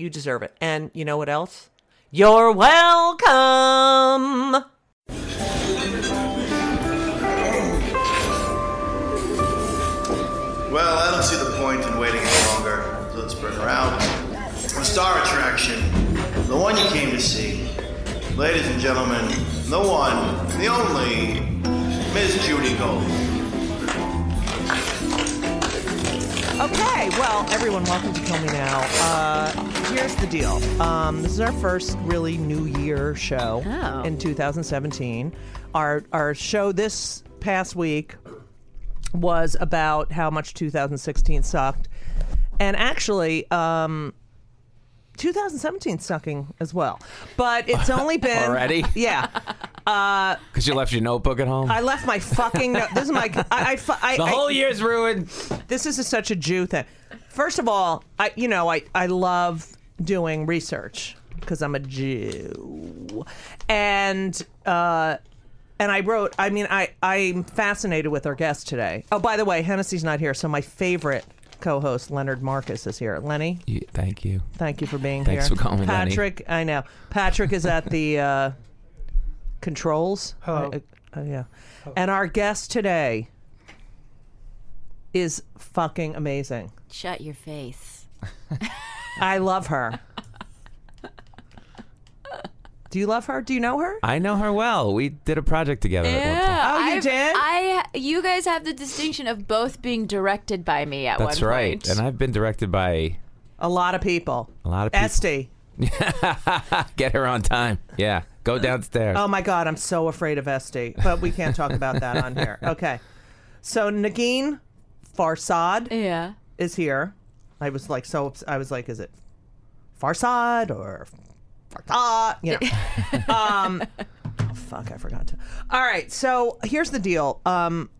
You deserve it. And you know what else? You're welcome. Well, I don't see the point in waiting any longer. So let's bring her out. The star attraction, the one you came to see. Ladies and gentlemen, the one, the only, Miss Judy Gold. Okay, well, everyone, welcome to Kill Me Now. Uh, here's the deal. Um, this is our first really New Year show Oh. in 2017. Our our show this past week was about how much 2016 sucked, and actually, um, 2017 sucking as well. But it's only been Already? yeah. Because you left your notebook at home. I left my fucking. No- this is my. I, I, I, the I- whole year's ruined. this is a, such a Jew thing. First of all, I you know I I love doing research because I'm a Jew, and uh, and I wrote. I mean, I I'm fascinated with our guest today. Oh, by the way, Hennessy's not here, so my favorite co-host Leonard Marcus is here. Lenny, You, thank you. thank you for being Thanks here. Thanks for calling me Lenny. Patrick. I know Patrick is at the uh, controls. Hello. Uh, uh, yeah, and our guest today is fucking amazing. Shut your face. I love her. Do you love her? Do you know her? I know her well. We did a project together at one time. Oh, you I've- did? I you guys have the distinction of both being directed by me at That's one right. point. And I've been directed by A lot of people. a lot of people. Esty. Get her on time. Yeah. Go downstairs. Oh my God, I'm so afraid of Esty. But we can't talk about that on here. Okay. So Negin Farsad yeah. is here. I was like so ups- I was like, is it Farsad or Farsad? You know. um fuck, I forgot to. All right, so here's the deal. Um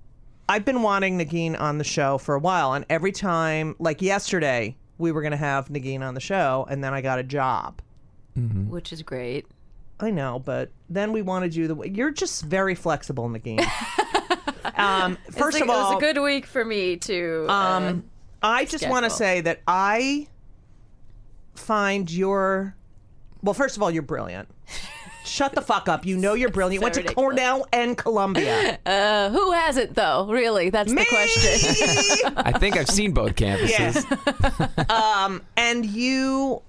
I've been wanting Negin on the show for a while, and every time like yesterday, we were gonna have Negin on the show, and then I got a job. Which is great. I know, but then we wanted you the way you're just very flexible, Negin. um first It's of all it was a good week for me to. uh, Um, I just want to say that I find your well. First of all, you're brilliant. Shut the fuck up. You know you're brilliant. So Went to ridiculous. Cornell and Columbia. Uh, who hasn't though? Really, that's Me! the question. I think I've seen both campuses. um, and you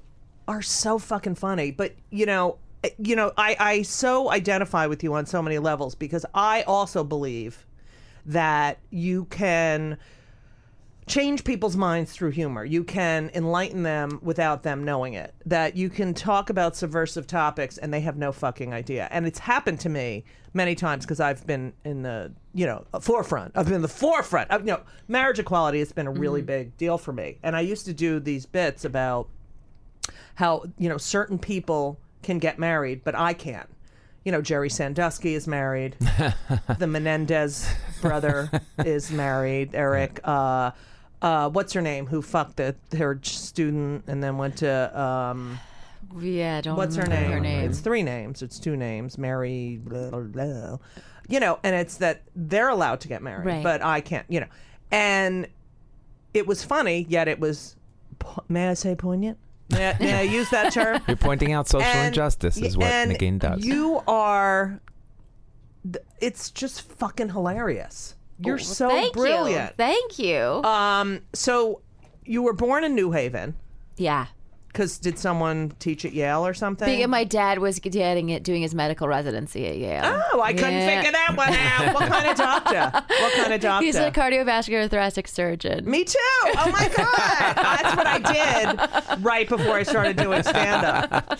are so fucking funny. But you know, you know, I I so identify with you on so many levels because I also believe that you can change people's minds through humor. You can enlighten them without them knowing it. That you can talk about subversive topics and they have no fucking idea. And it's happened to me many times because I've been in the, you know, uh, forefront. I've been in the forefront. Uh, of, you know, marriage equality has been a really mm-hmm. big deal for me. And I used to do these bits about how, you know, certain people can get married, but I can't. You know, Jerry Sandusky is married. the Menendez brother is married. Eric, uh, uh, what's her name? Who fucked the, her student and then went to um, yeah, I don't. what's her remember name? Her name. It's three names. It's two names. Mary. Blah, blah, blah. You know, and it's that they're allowed to get married, Right. but I can't. You know, and it was funny, yet it was. po- May I say poignant? May I, may I use that term? You're pointing out social And- injustice is what and Negin does. You are. th- It's just fucking hilarious. You're so thank brilliant. You. Thank you. Um. So you were born in New Haven yeah. because did someone teach at Yale or something? Because my dad was getting it, doing his medical residency at Yale. Oh, I couldn't Yeah. figure that one out. What kind of doctor? What kind of doctor? He's a cardiovascular thoracic surgeon. Me too. Oh my god, that's what I did right before I started doing stand up.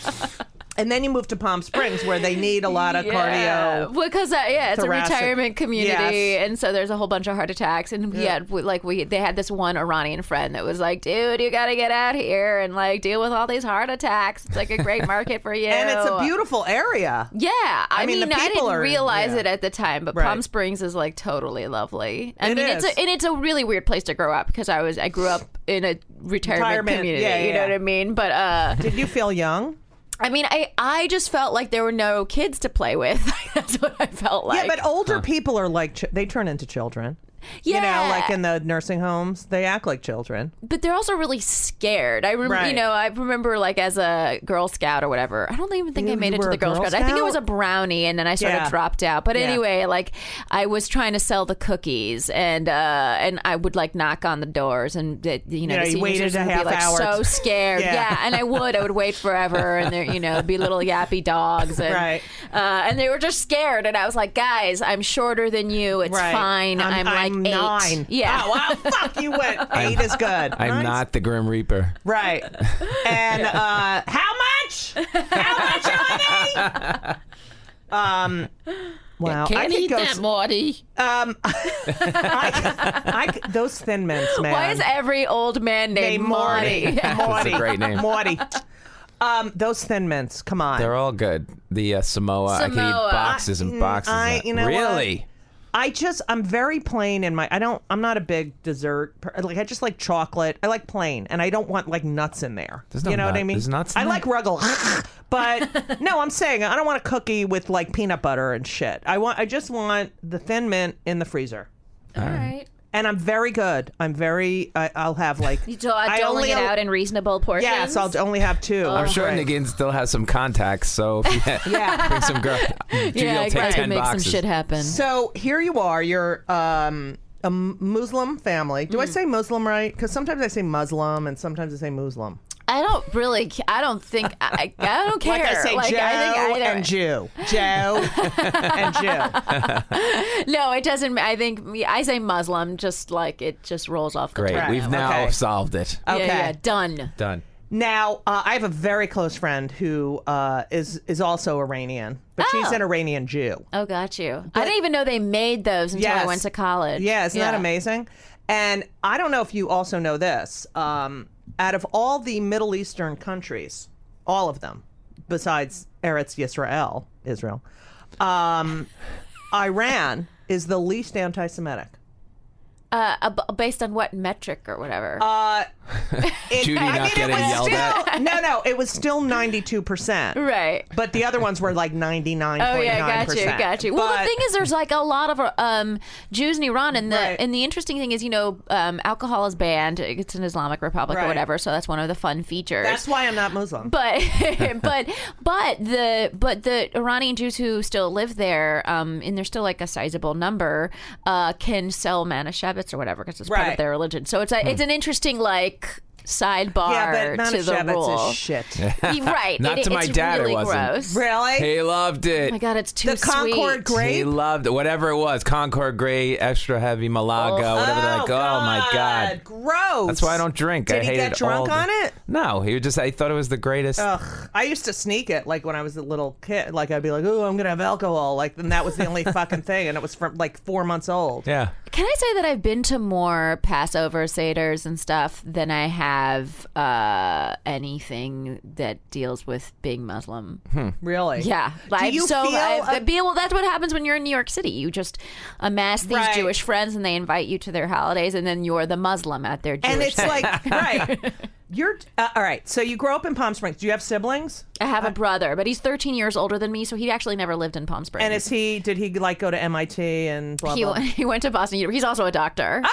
And then you move to Palm Springs, where they need a lot of Yeah. cardio. because uh, yeah, it's Thoracic. a retirement community, Yes. and so there's a whole bunch of heart attacks. And yeah, we, like we, they had this one Iranian friend that was like, "Dude, you got to get out here and like deal with all these heart attacks. It's like a great market for you." And it's a beautiful area. Yeah, I, mean, mean, the I didn't are- realize yeah. it at the time, but Right. Palm Springs is like totally lovely. I It mean, it's a, and it's a really weird place to grow up because I was I grew up in a retirement, Retirement, community. yeah, you know what I mean? But uh, Did you feel young? I mean, I I just felt like there were no kids to play with. That's what I felt like. yeah, but older people are like ch- they turn into children. You know, Yeah. like in the nursing homes, they act like children. but they're also really scared. I remember, Right. you know, I remember like as a Girl Scout or whatever. I don't even think You- I made it to the Girl, Girl Scout. I think it was a brownie, and then I sort Yeah. of dropped out. But Yeah. anyway, like I was trying to sell the cookies, and uh and I would like knock on the doors, and the, you know, the you waited a would be half like hour. so scared. Yeah. yeah. and I would, I would wait forever, and there, you know, be little yappy dogs, and Right. uh, and they were just scared, and I was like, guys, I'm shorter than you. It's Right. fine. I'm, like eight. nine. Yeah. Oh, wow, fuck, you went. Eight is good. I'm not the Grim Reaper. Right. And uh, how much? How much honey? Um. Wow. I could go. s- Morty. Um. I, I, those thin mints, man. Why is every old man named Named Morty? Morty? Morty. a great name. Morty. Um. Those thin mints. Come on. They're all good. The uh, Samoa, I can Samoa. eat boxes and boxes. I- you know what? Really? I just I'm very plain in my I don't I'm not a big dessert per- like I just like chocolate I like plain and I don't want like nuts in there There's no you know what I mean there's nuts in I there? like ruggle but no I'm saying I don't want a cookie with like peanut butter and shit I want I just want the thin mint in the freezer All right. And I'm very good I'm very I, I'll have like You do- I doling only it out in reasonable portions. yes I'll only have two I'm sure Right. Negin still has some contacts, so if you Yeah. bring some girl. Judy yeah, will I take got to 10 make boxes. some shit happen. So here you are. You're um, a M- Muslim family. Do I Mm. say Muslim right? Because sometimes I say Muslim and sometimes I say Muslim. I don't really. ca- I don't think. I, I don't care. Like I say Joe I think either. and Jew. Joe and Jew. No, it doesn't. I think I say Muslim. Just like it just rolls off the Great. tongue. We've now Okay. solved it. Okay. yeah, done. Done. Now, uh, I have a very close friend who uh, is is also Iranian, but she's Oh. an Iranian Jew. Oh, got you. I didn't even know they made those until I went to college. Yeah, isn't that amazing? And I don't know if you also know this. Um, out of all the Middle Eastern countries, all of them, besides Eretz Yisrael, Israel, um, Iran is the least anti-Semitic. Uh, ab- based on what metric or whatever? Uh, It- Judy I not mean, it getting was yelled still, at? No, no, it was still ninety-two percent. Right. But the other ones were like ninety-nine Oh point yeah, nine got you, percent. got you. Well, the thing is, there's like a lot of um, Jews in Iran, and the Right. and the interesting thing is, you know, um, alcohol is banned. It's an Islamic republic Right. or whatever, so that's one of the fun features. that's why I'm not Muslim. but but but the but the Iranian Jews who still live there, um, and there's still like a sizable number, uh, can sell Manischewitz or whatever because it's part of their religion. So it's a, it's an interesting like like sidebar yeah, but to the rule. Is shit. right. Not it, to my it's dad, it really wasn't. gross. really? He loved it. Oh my god, it's too sweet. the Concord sweet. He loved it. Whatever it was. Concord Grape, extra heavy Malaga, oh, whatever they're like. Oh my God. gross. That's why I don't drink. Did I he hated get drunk all on it? No, he would just. I thought it was the greatest. Ugh, I used to sneak it like when I was a little kid. Like I'd be like, "Oh, I'm gonna have alcohol." Like, and that was the only fucking thing, and it was from like four months old. yeah. Can I say that I've been to more Passover seders and stuff than I have uh, anything that deals with being Muslim? Really? Yeah, Do I've you so feel I've, a- well, that's what happens when you're in New York City. You just amass these Right. Jewish friends, and they invite you to their holidays, and then you're the Muslim at their Jewish. And it's like, right? You're uh, all right. So you grow up in Palm Springs. Do you have siblings? I have a brother, but he's 13 years older than me, so he actually never lived in Palm Springs. And is he? Did he like go to MIT and blah he, blah? he went to Boston University. He's also a doctor.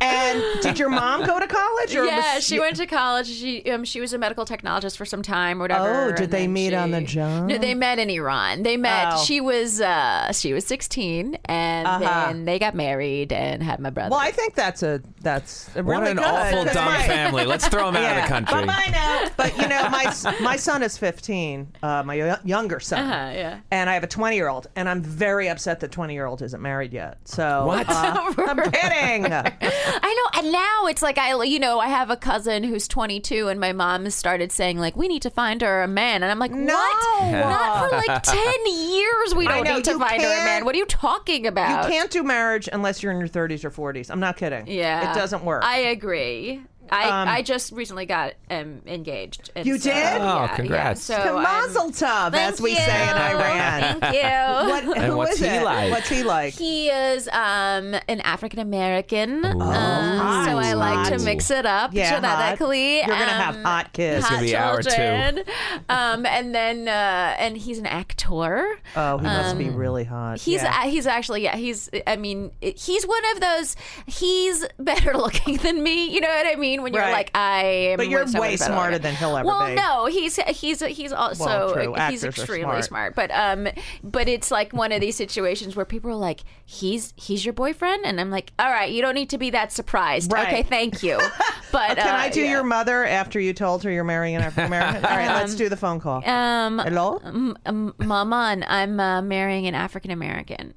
and did your mom go to college? Or yeah, was she went to college. She um, she was a medical technologist for some time, or whatever. Oh, did they then meet on the job? No, they met in Iran. They met. Oh. She was uh, she was sixteen, and Uh-huh. then they got married and had my brother. Well, I think that's a that's a What really an good. awful 'cause dumb my- family. Let's throw him out of the country. But mine now. But you know, my my son is 15, uh, my younger son. Uh-huh, yeah. And I have a 20 year old, and I'm very upset that 20 year old isn't married yet. So What? uh, I'm kidding. I know, and now it's like I, you know, I have a cousin who's 22, and my mom has started saying like, "We need to find her a man," and I'm like, No. "What? Not for like 10 years. We don't know, need to find her a man. What are you talking about? You about?" can't do marriage unless you're in your 30s or 40s. I'm not kidding. Yeah, It doesn't work. I agree. I, Um, I just recently got um, engaged. and You so- did? Yeah, Oh, congrats. Yeah, so I'm- Mazel tov, Thank as we you. say in Iran. Thank you. What, And who what's is he it? like? What's he like? He is um, an African American, um, hot. so I like to mix it up Yeah, genetically. hot. You're gonna have um, hot kids. hot gonna be hour two. children. um, and then uh, and he's an actor. Oh, he must be really hot. Um, He's yeah. uh, he's actually yeah he's I mean it- he's one of those he's better looking than me you know what I mean when you're Right. like I am But you're way smarter looking. than he'll ever well be. no he's he's he's also Well, true. he's Actors extremely smart. smart. but um but it's like one of these situations where people are like he's he's your boyfriend and I'm like all right you don't need to be that surprised Right. okay thank you but Can uh, I do yeah. your mother after you told her you're marrying an African American? All right, let's do the phone call. um Hello? m- um, Mama, I'm uh, marrying an African American.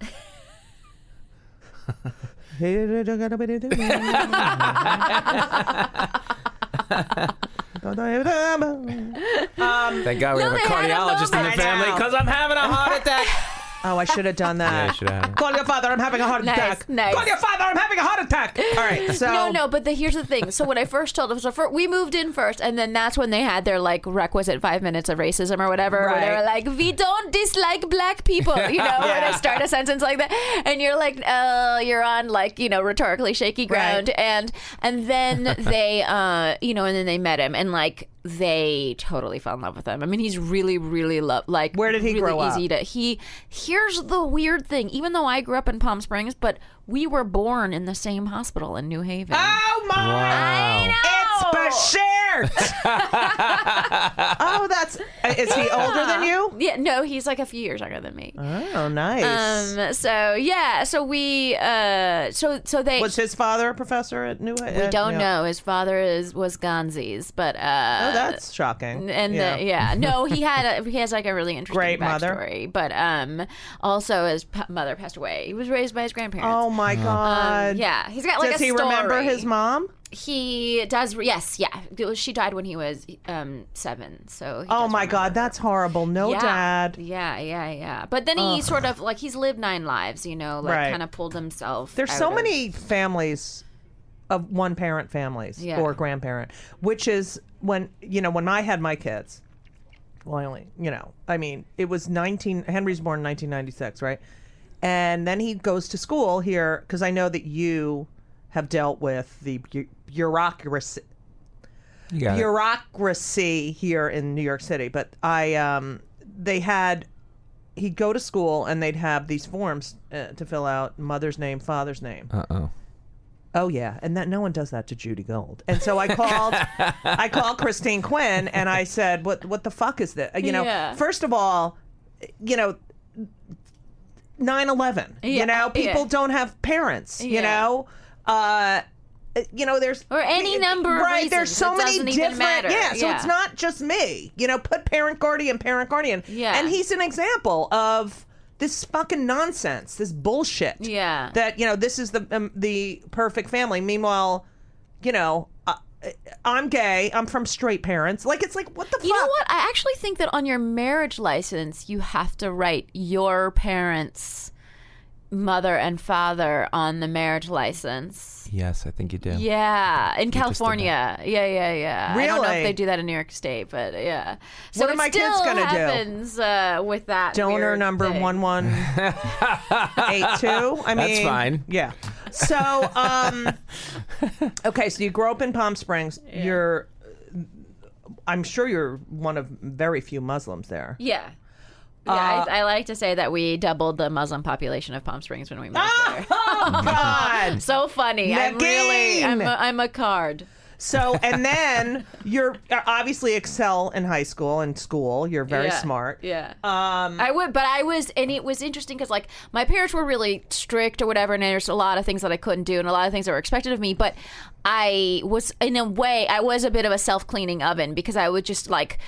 Thank God we have a they had a cardiologist in the family because I'm having a heart attack. Oh, I should have done that. Yeah, you should have. Call your father. I'm having a heart Nice, attack. nice. Call your father. I'm having a heart attack. All right. So No, no, but the, here's the thing. So when I first told them, so fir- we moved in first, and then that's when they had their like requisite five minutes of racism or whatever. Where they Right. were like, "We don't dislike black people," you know, when Yeah. I start a sentence like that, and you're like, "Oh, you're on like you know rhetorically shaky ground," Right. and and then they, uh, you know, and then they met him, and like they totally fell in love with him. I mean, he's really, really love like Where did he really grow up? easy to he. Here's the weird thing. Even though I grew up in Palm Springs, but we were born in the same hospital in New Haven. Oh my! I know. It's Bashert. oh, that's. Is he older than you? Yeah, no, he's like a few years younger than me. Oh, nice. Um, so yeah, so we, uh, so so they. Was his father a professor at New? we don't know. His father is was Gonzes, but uh, Oh, that's shocking. and yeah. yeah. yeah, no, he had a, he has like a really interesting Great mother. backstory. But um, also his p- mother passed away. He was raised by his grandparents. Oh my God. Um, yeah, he's got like Does a he remember his mom? He does. Yes, yeah. She died when he was um seven. So. Oh my God, her. that's horrible. No yeah. dad. Yeah, yeah, yeah. But then he sort of like he's lived nine lives, you know, like Right. kind of pulled himself. There's so of- many families of one parent families Yeah. or grandparent, which is when you know when I had my kids. Well, I only you know I mean it was 19. Henry's born in 1996, right? and then he goes to school here because I know that you have dealt with the bu- bureaucracy You it. bureaucracy here in New York City. But I, um, they had he'd go to school and they'd have these forms uh, to fill out: mother's name, father's name. Uh oh. Oh yeah, and that no one does that to Judy Gold. And so I called, I called Christine Quinn, and I said, "What what the fuck is this?" You know, Yeah. first of all, you know, 9-11, Yeah, You know, people yeah. don't have parents. You know, uh, you know, there's Or any number of right. There's so It many different. Yeah, so Yeah. it's not just me. You know, put parent guardian, parent guardian. Yeah. and he's an example of this fucking nonsense, this bullshit Yeah. that you know this is the um, the perfect family. Meanwhile, you know, uh, I'm gay. I'm from straight parents. Like it's like what the fuck? You fuck? know what? I actually think that on your marriage license, you have to write your parents' mother and father on the marriage license. Yes, I think you do. Yeah, in just California. Yeah, yeah, yeah. I don't know Really? if they do that in New York State, but yeah. So What are it my kids gonna do? happens, uh, with that Donor number thing. one one eight two. I mean, That's fine. Yeah. So, um, okay. So you grow up in Palm Springs. You're. I'm sure you're one of very few Muslims there. Yeah. Yeah, Uh, I, I like to say that we doubled the Muslim population of Palm Springs when we moved there. Oh God! So funny. I'm really, I'm a! I'm a card. So, and then you're uh, obviously excel in high school and school. You're very Yeah, smart. Yeah. Um, I would, but I was, and it was interesting because like my parents were really strict or whatever, and there's a lot of things that I couldn't do, and a lot of things that were expected of me. But I was, in a way, I was a bit of a self cleaning oven because I would just like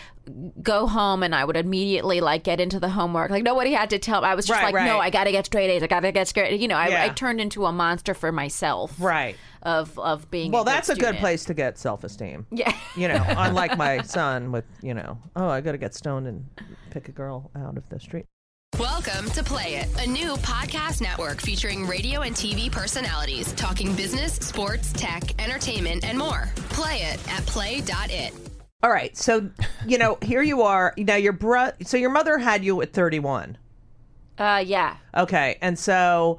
go home and I would immediately like get into the homework. Like nobody had to tell. me I was just Right, like, no. I got to get straight A's. I got to get straight. You know, I, Yeah. I turned into a monster for myself. right. Of of being. Well, a that's a good place to get self esteem. Yeah. You know, unlike my son with, you know, oh, I got to get stoned and pick a girl out of the street. Welcome to Play It, a new podcast network featuring radio and TV personalities talking business, sports, tech, entertainment, and more. Play it at play.it. All right. So, you know, here you are. Now, your bro, so your mother had you at 31. Uh, yeah. Okay. And so,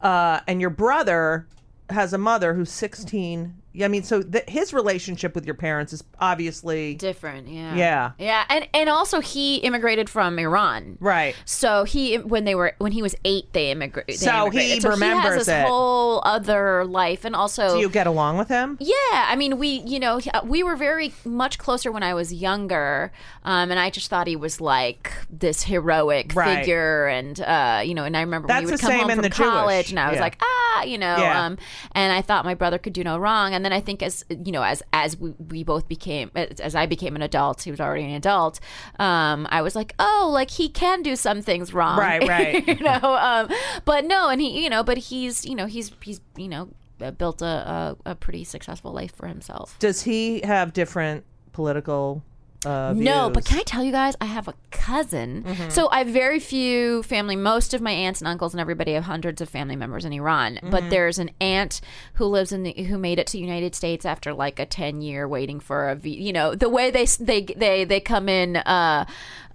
uh, and your brother has a mother who's 16. I mean, so th- his relationship with your parents is obviously Different. Yeah. Yeah. Yeah, and and also he immigrated from Iran. right. So he when they were when he was eight they immigrated. So he so he remembers has this it. whole other life, and also Do you get along with him? yeah, I mean, we, you know, uh, we were very much closer when I was younger, um, and I just thought he was like this heroic Right. figure, and uh, you know, and I remember That's he would the come home in from the Jewish, college, and I was yeah. like, ah, you know, Yeah. um, and I thought my brother could do no wrong, and then I think as you know, as as we, we both became, as, I became an adult, he was already an adult, um, I was like, oh, like he can do some things wrong, Right, right. you know, um, but no, and he, you know, but he's, you know, he's he's, you know. uh, Built a, a a pretty successful life for himself. Does he have different political uh. No, but can I tell you guys, I have a cousin. Mm-hmm. So I have very few family. Most of my aunts and uncles and everybody have hundreds of family members in Iran. Mm-hmm. But there's an aunt who lives in the who made it to the United States after like a ten year waiting for a v. You know the way they they they they come in. Uh,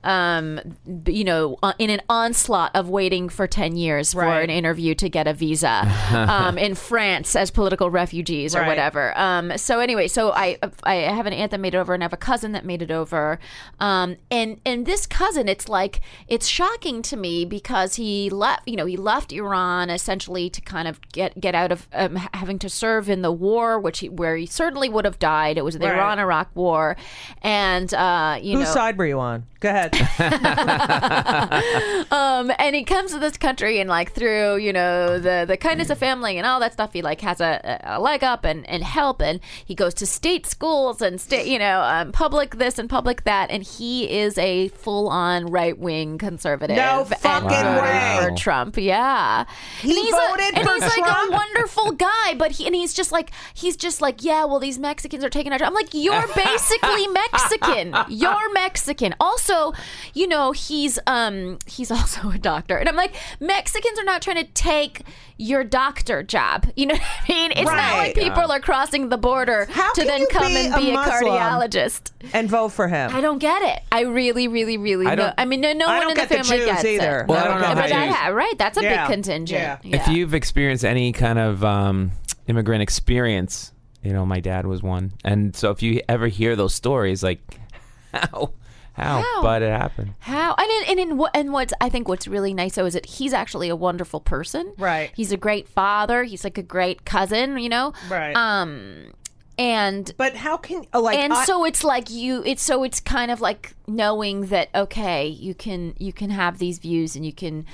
um, you know, uh, in an onslaught of waiting for 10 years for Right. an interview to get a visa um, in France as political refugees or Right. whatever. Um, so anyway, so I I have an aunt that made it over and I have a cousin that made it over. Um, and and this cousin, it's like it's shocking to me because he left, you know, he left Iran essentially to kind of get get out of um, having to serve in the war, which he, where he certainly would have died. It was the Right. Iran Iraq War, and uh, you Whose know, side were you on? Go ahead. um, and he comes to this country and like through you know the the kindness of family and all that stuff he like has a, a leg up and, and help and he goes to state schools and state you know um, public this and public that and he is a full on right wing conservative No and fucking voted way. for Trump. Yeah. He and he's voted a, and for he's like a wonderful guy but he and he's just like he's just like yeah well these Mexicans are taking our job I'm like you're basically Mexican. You're Mexican. Also you know, he's um he's also a doctor, and I'm like, Mexicans are not trying to take your doctor job. You know what I mean? It's not like Right. people are crossing the border How to then come and be a, Muslim? cardiologist. and vote for him. I don't get it. I really, really, really. I don't- I mean, no, no I one in the get the family gets either. it. Well, I don't know but how that, right? That's a Yeah. big contingent. Yeah. Yeah. If you've experienced any kind of um, immigrant experience, you know, my dad was one, and so if you ever hear those stories, like how, how, How? but it happened. How and in, and in what and what's I think what's really nice though is that he's actually a wonderful person. Right. He's a great father. He's like a great cousin. You know. Right. Um, and But how can uh, like and I- so it's like you it's so it's kind of like knowing that okay you can you can have these views and you can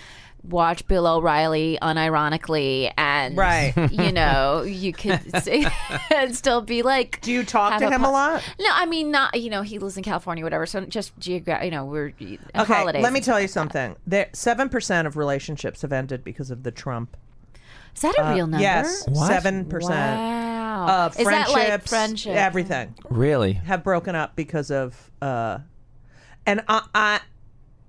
watch bill o'reilly unironically and Right. you know you could say, and still be like Do you talk have to him a lot? no i mean not you know he lives in california whatever so just geographic you know we're Okay, holidays let me tell you something. There, seven percent of relationships have ended because of the Trump. is that a real number Yes, seven percent. wow Uh, is that like friendship everything Really? have broken up because of. uh And I, I,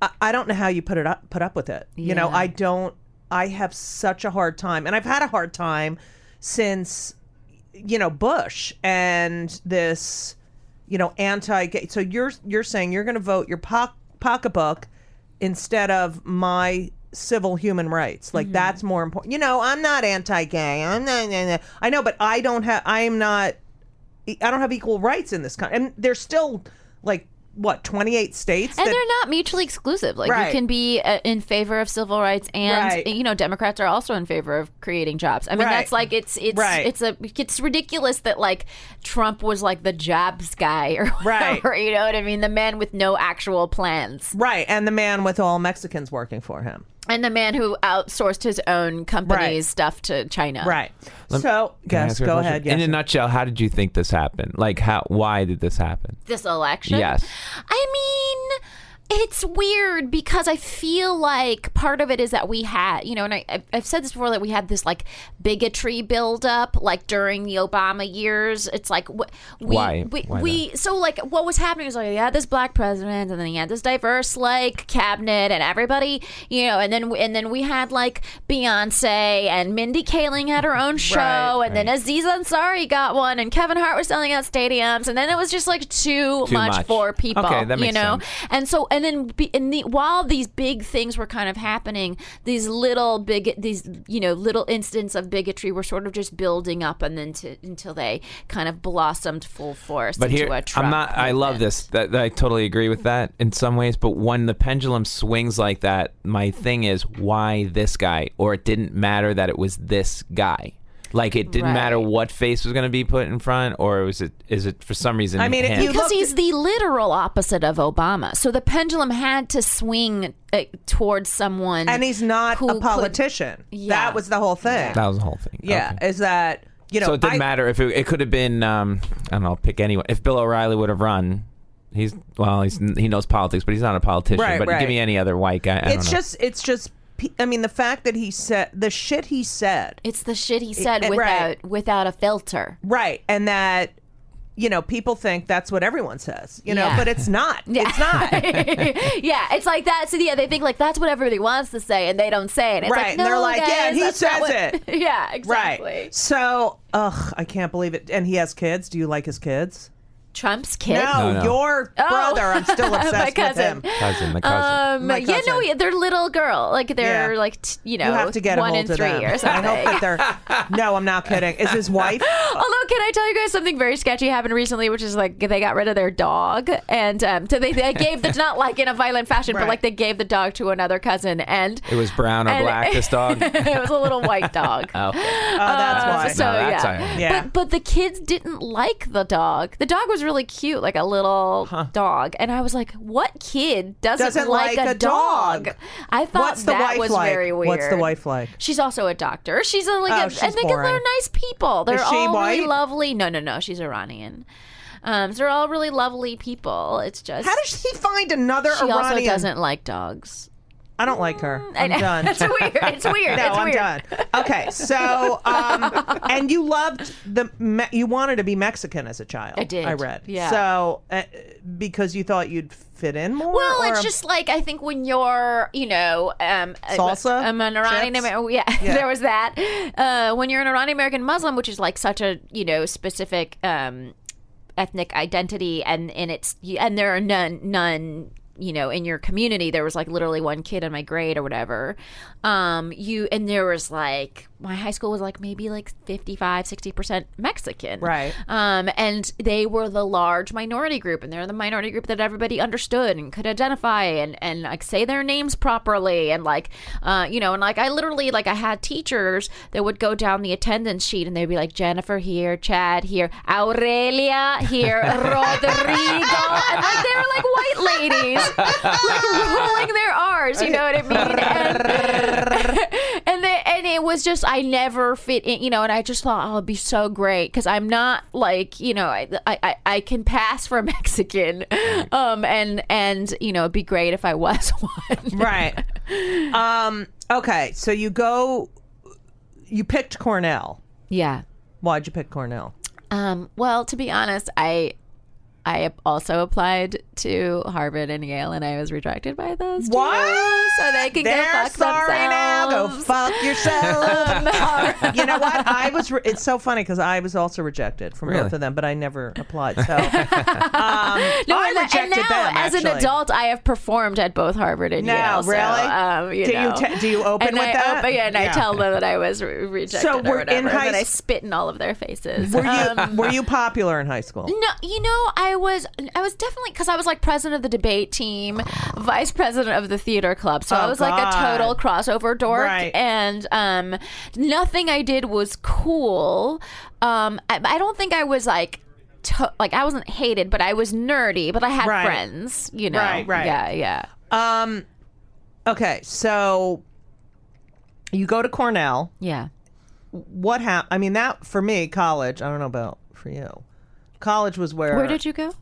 I- I don't know how you put it up, put up with it. You know, Yeah. I don't. I have such a hard time, and I've had a hard time since, you know, Bush and this, you know, anti-gay. So you're you're saying you're going to vote your pock, pocketbook instead of my civil human rights. Like mm-hmm. that's more important. You know, I'm not anti-gay. I'm not. nah, nah. I know, but I don't have. I am not. I don't have equal rights in this country, and there's still like what 28 states and that they're not mutually exclusive. Like Right. you can be uh, in favor of civil rights, and Right. you know Democrats are also in favor of creating jobs. I mean, Right. that's like it's it's it's a it's ridiculous that like Trump was like the jobs guy or Right. whatever. You know what I mean? The man with no actual plans, right, and the man with all Mexicans working for him. And the man who outsourced his own company's Right. stuff to China. Right. so Can I yes, ask you a go question? ahead. Yes. In a nutshell, how did you think this happened? Like, how? Why did this happen? this election. Yes. I mean, it's weird because I feel like part of it is that we had, you know, and I, I've- said this before that we had this like bigotry buildup, like during the Obama years. It's like we, Why? we, Why we so like what was happening was like you had this black president, and then you had this diverse like cabinet, and everybody, you know, and then and then we had like Beyonce and Mindy Kaling had her own show, Right. and then Aziz Ansari got one, and Kevin Hart was selling out stadiums, and then it was just like too, Too much, much. for people, Okay, that you know. sense. And so, and then be, in the, while these big things were kind of happening, these little big, these you know, little incidents of bigotry were sort of just building up, and then to, until they kind of blossomed full force. But into here, I'm not. I love this. That, that I totally agree with that in some ways. But when the pendulum swings like that, my thing is why this guy, or it didn't matter that it was this guy. Like it didn't matter what face was going to be put in front, or was it? Is it for some reason? I mean, if him? you because looked he's the literal opposite of Obama. So the pendulum had to swing uh, towards someone, and he's not who a could- politician. Yeah. That was the whole thing. that was the whole thing. yeah, Okay. is that you know? so it didn't I- matter if it, it could have been. Um, I don't know. Pick anyone. If Bill O'Reilly would have run, he's well. He's he knows politics, but he's not a politician. Right, but right. give me any other white guy. I don't It's know. just, it's just. I mean, the fact that he said the shit he said, it's the shit he said Eh, without right. without a filter. right, and that you know people think that's what everyone says, you know, Yeah. but it's not. It's not. yeah, it's like that. So yeah, they think like that's what everybody wants to say, and they don't say it. It's Right, like, and they're "No, like, yeah, he says what-" it. yeah, exactly. Right. So, ugh, I can't believe it. And he has kids. Do you like his kids? Trump's kid. No, No, no. your Oh. brother. I'm still My obsessed with cousin. him. cousin. The cousin. Um, My yeah, no, cousin. yeah, they're little girl. Like they're Yeah. like t- you know, You have to get a one hold and of three them. or I hope that they're. No, I'm not kidding. Is his wife? Although, can I tell you guys something very sketchy happened recently, which is like they got rid of their dog, and um, so they, they gave the not like in a violent fashion, but Right. like they gave the dog to another cousin, and It was brown or and- black. This dog. it was a little white dog. Oh, okay. Oh, that's Uh, why. So No, that's yeah. ironic. Yeah. But but the kids didn't like the dog. The dog was really cute, like a little dog. And I was like, what kid doesn't, Doesn't like, like a, dog? dog? I thought What's the that wife was like? very weird. What's the wife like? She's also a doctor. She's a, like Oh, a, she's I think boring. they're nice people. They're all really lovely. No, no, no. She's Iranian. Um, so they're all really lovely people. It's just How does she find another she also Iranian? doesn't like dogs. I don't like her. I I'm done. It's weird. It's weird. No, it's I'm weird. done. Okay, so um, and you loved the me- you wanted to be Mexican as a child. I did, I read. yeah. So uh, because you thought you'd fit in more. Well, it's just like I think when you're, you know, um, Salsa? I'm an Iranian American. Yeah, Yeah. there was that. Uh, when you're an Iranian American Muslim, which is like such a you know specific um, ethnic identity, and and it's and there are none none. You know, in your community, there was like literally one kid in my grade or whatever. Um, you and there was like my high school was like maybe like 55, 60 percent Mexican, Right. um, and they were the large minority group, and they're the minority group that everybody understood and could identify and and like say their names properly, and like, uh, you know, and like I literally like I had teachers that would go down the attendance sheet and they'd be like Jennifer here, Chad here, Aurelia here, Rodrigo, and like they were like white ladies, like rolling their R's, you know what I mean? And, and and it was just I never fit in, you know. And I just thought oh, it'd be so great because I'm not like you know I, I I can pass for a Mexican, um, and and you know it'd be great if I was one. right. Um. Okay, so you go. You picked Cornell. Yeah. Why'd you pick Cornell? Um. Well, to be honest, I. I also applied to Harvard and Yale, and I was rejected by those. two. So they can They're go fuck sorry now. Go fuck yourself. you know what? I was. Re- it's so funny because I was also rejected from Really? both of them, but I never applied. So um, No, I and, and rejected now, them. as an adult, I have performed at both Harvard and No, Yale. so, really? um, you Do you te- do you open and with I that? Open, yeah, and Yeah. I tell them that I was re- rejected So or we're whatever, in and high then I s- spit in all of their faces. were you Um, were you popular in high school? no, you know, I was I was definitely because I was like president of the debate team, vice president of the theater club, so I Oh, was like a total crossover dork, Right. and um, nothing I did was cool. Um, I, I don't think I was like. To, like I wasn't hated, but I was nerdy. But I had Right. friends, you know. Right, right. Yeah, yeah. Um. Okay, so you go to Cornell. Yeah. What happened? I mean, that for me, college. I don't know about for you. College was where. Where did you go?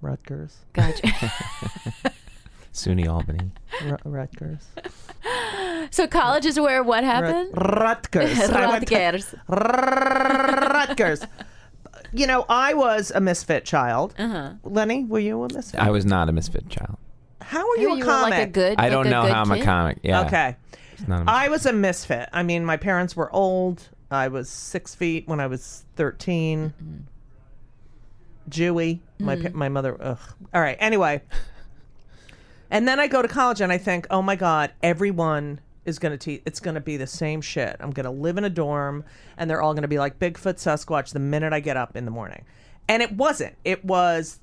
Rutgers. Gotcha. SUNY Albany. Ru- Rutgers. so college is where what Rut- happened? Rutgers. I went to- Rutgers. Rutgers. You know, I was a misfit child. Uh-huh. Lenny, were you a misfit? I was not a misfit child. How are you, You, a were comic? like a good. I like don't a know good how I'm a comic. Yeah. Okay. It's not a I was a misfit. I mean, my parents were old. I was six feet when I was 13. Jewy. My pa- mm-hmm. my mother. Ugh. All right. Anyway. And then I go to college and I think, oh my God, everyone is going to teach. It's going to be the same shit. I'm going to live in a dorm and they're all going to be like Bigfoot, Sasquatch the minute I get up in the morning. And it wasn't. It was,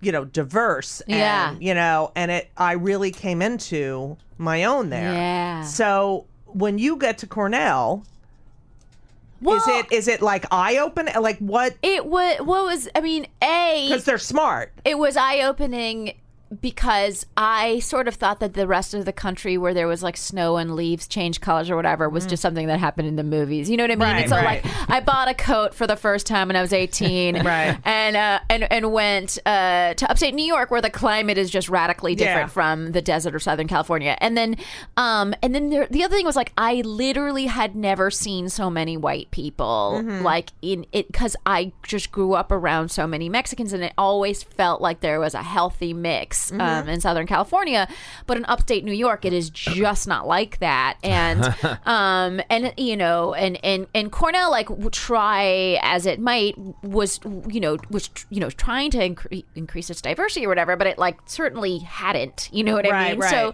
you know, diverse. And, Yeah. You know, and it, I really came into my own there. Yeah. So when you get to Cornell, is it is it like eye open? Like what? It was. What was? I mean, a. Because they're smart. it was eye opening because I sort of thought that the rest of the country where there was like snow and leaves change colors or whatever was just something that happened in the movies. You know what I mean? Mm. Right, and so right. like I bought a coat for the first time when I was 18 Right. and uh, and and went uh, to upstate New York where the climate is just radically different Yeah. from the desert or Southern California. And then um and then there, the other thing was like I literally had never seen so many white people Mm-hmm. like in it cuz I just grew up around so many Mexicans and it always felt like there was a healthy mix Mm-hmm. um, in Southern California, but in upstate New York it is just not like that. And um and you know and and and Cornell like try as it might was you know was you know trying to incre- increase its diversity or whatever, but it like certainly hadn't. You know what I mean? right. So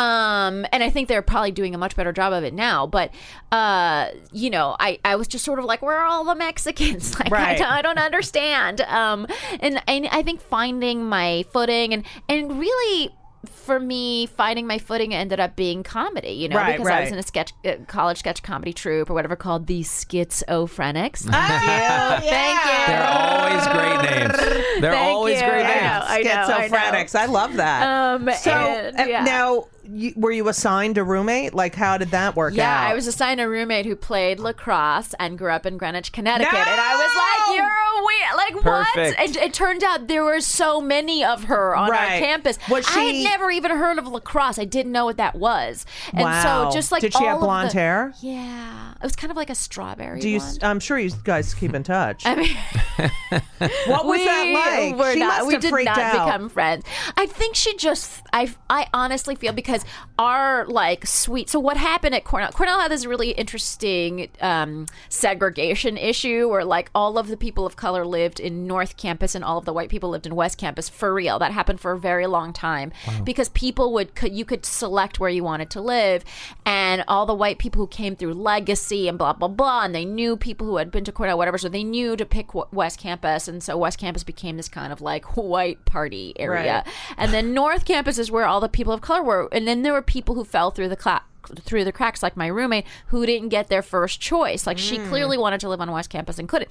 um and I think they're probably doing a much better job of it now. But uh you know I I was just sort of like where are all the Mexicans? Like I, Right. don't, I don't understand. Um and and I think finding my footing and and really. For me, finding my footing ended up being comedy, you know, Right, because I was in a sketch, uh, college sketch comedy troupe or whatever called the Schizophrenics. Thank you Thank you. They're always great names. They're Thank always you. great I names. know, I know, I know. I, love that. Um, so and, uh, yeah. now you, were you assigned a roommate? Like, how did that work Yeah, out? Yeah, I was assigned a roommate who played lacrosse and grew up in Greenwich, Connecticut. And I was like, you're a weird. Like, Perfect. what? And it turned out there were so many of her on Right. our campus. Was I had never even heard of lacrosse. I didn't know what that was. And Wow. so just like Did she all have blonde the- hair? Yeah. It was kind of like a strawberry Do you? blonde. I'm sure you guys keep in touch. I mean, what was we that like? Were she not, must we have did freaked not out. become friends. I think she just. I. I honestly feel because our like sweet. So what happened at Cornell? Cornell had this really interesting um, segregation issue where like all of the people of color lived in North Campus and all of the white people lived in West Campus for real. That happened for a very long time because people would could you could select where you wanted to live, and all the white people who came through Legacy and blah blah blah, and they knew people who had been to Cornell, whatever. So they knew to pick West Campus, and so West Campus became this kind of like white party area, Right. and then North Campus is where all the people of color were, and then there were people who fell through the cla- through the cracks, like my roommate, who didn't get their first choice. Like she Hmm. clearly wanted to live on West Campus and couldn't,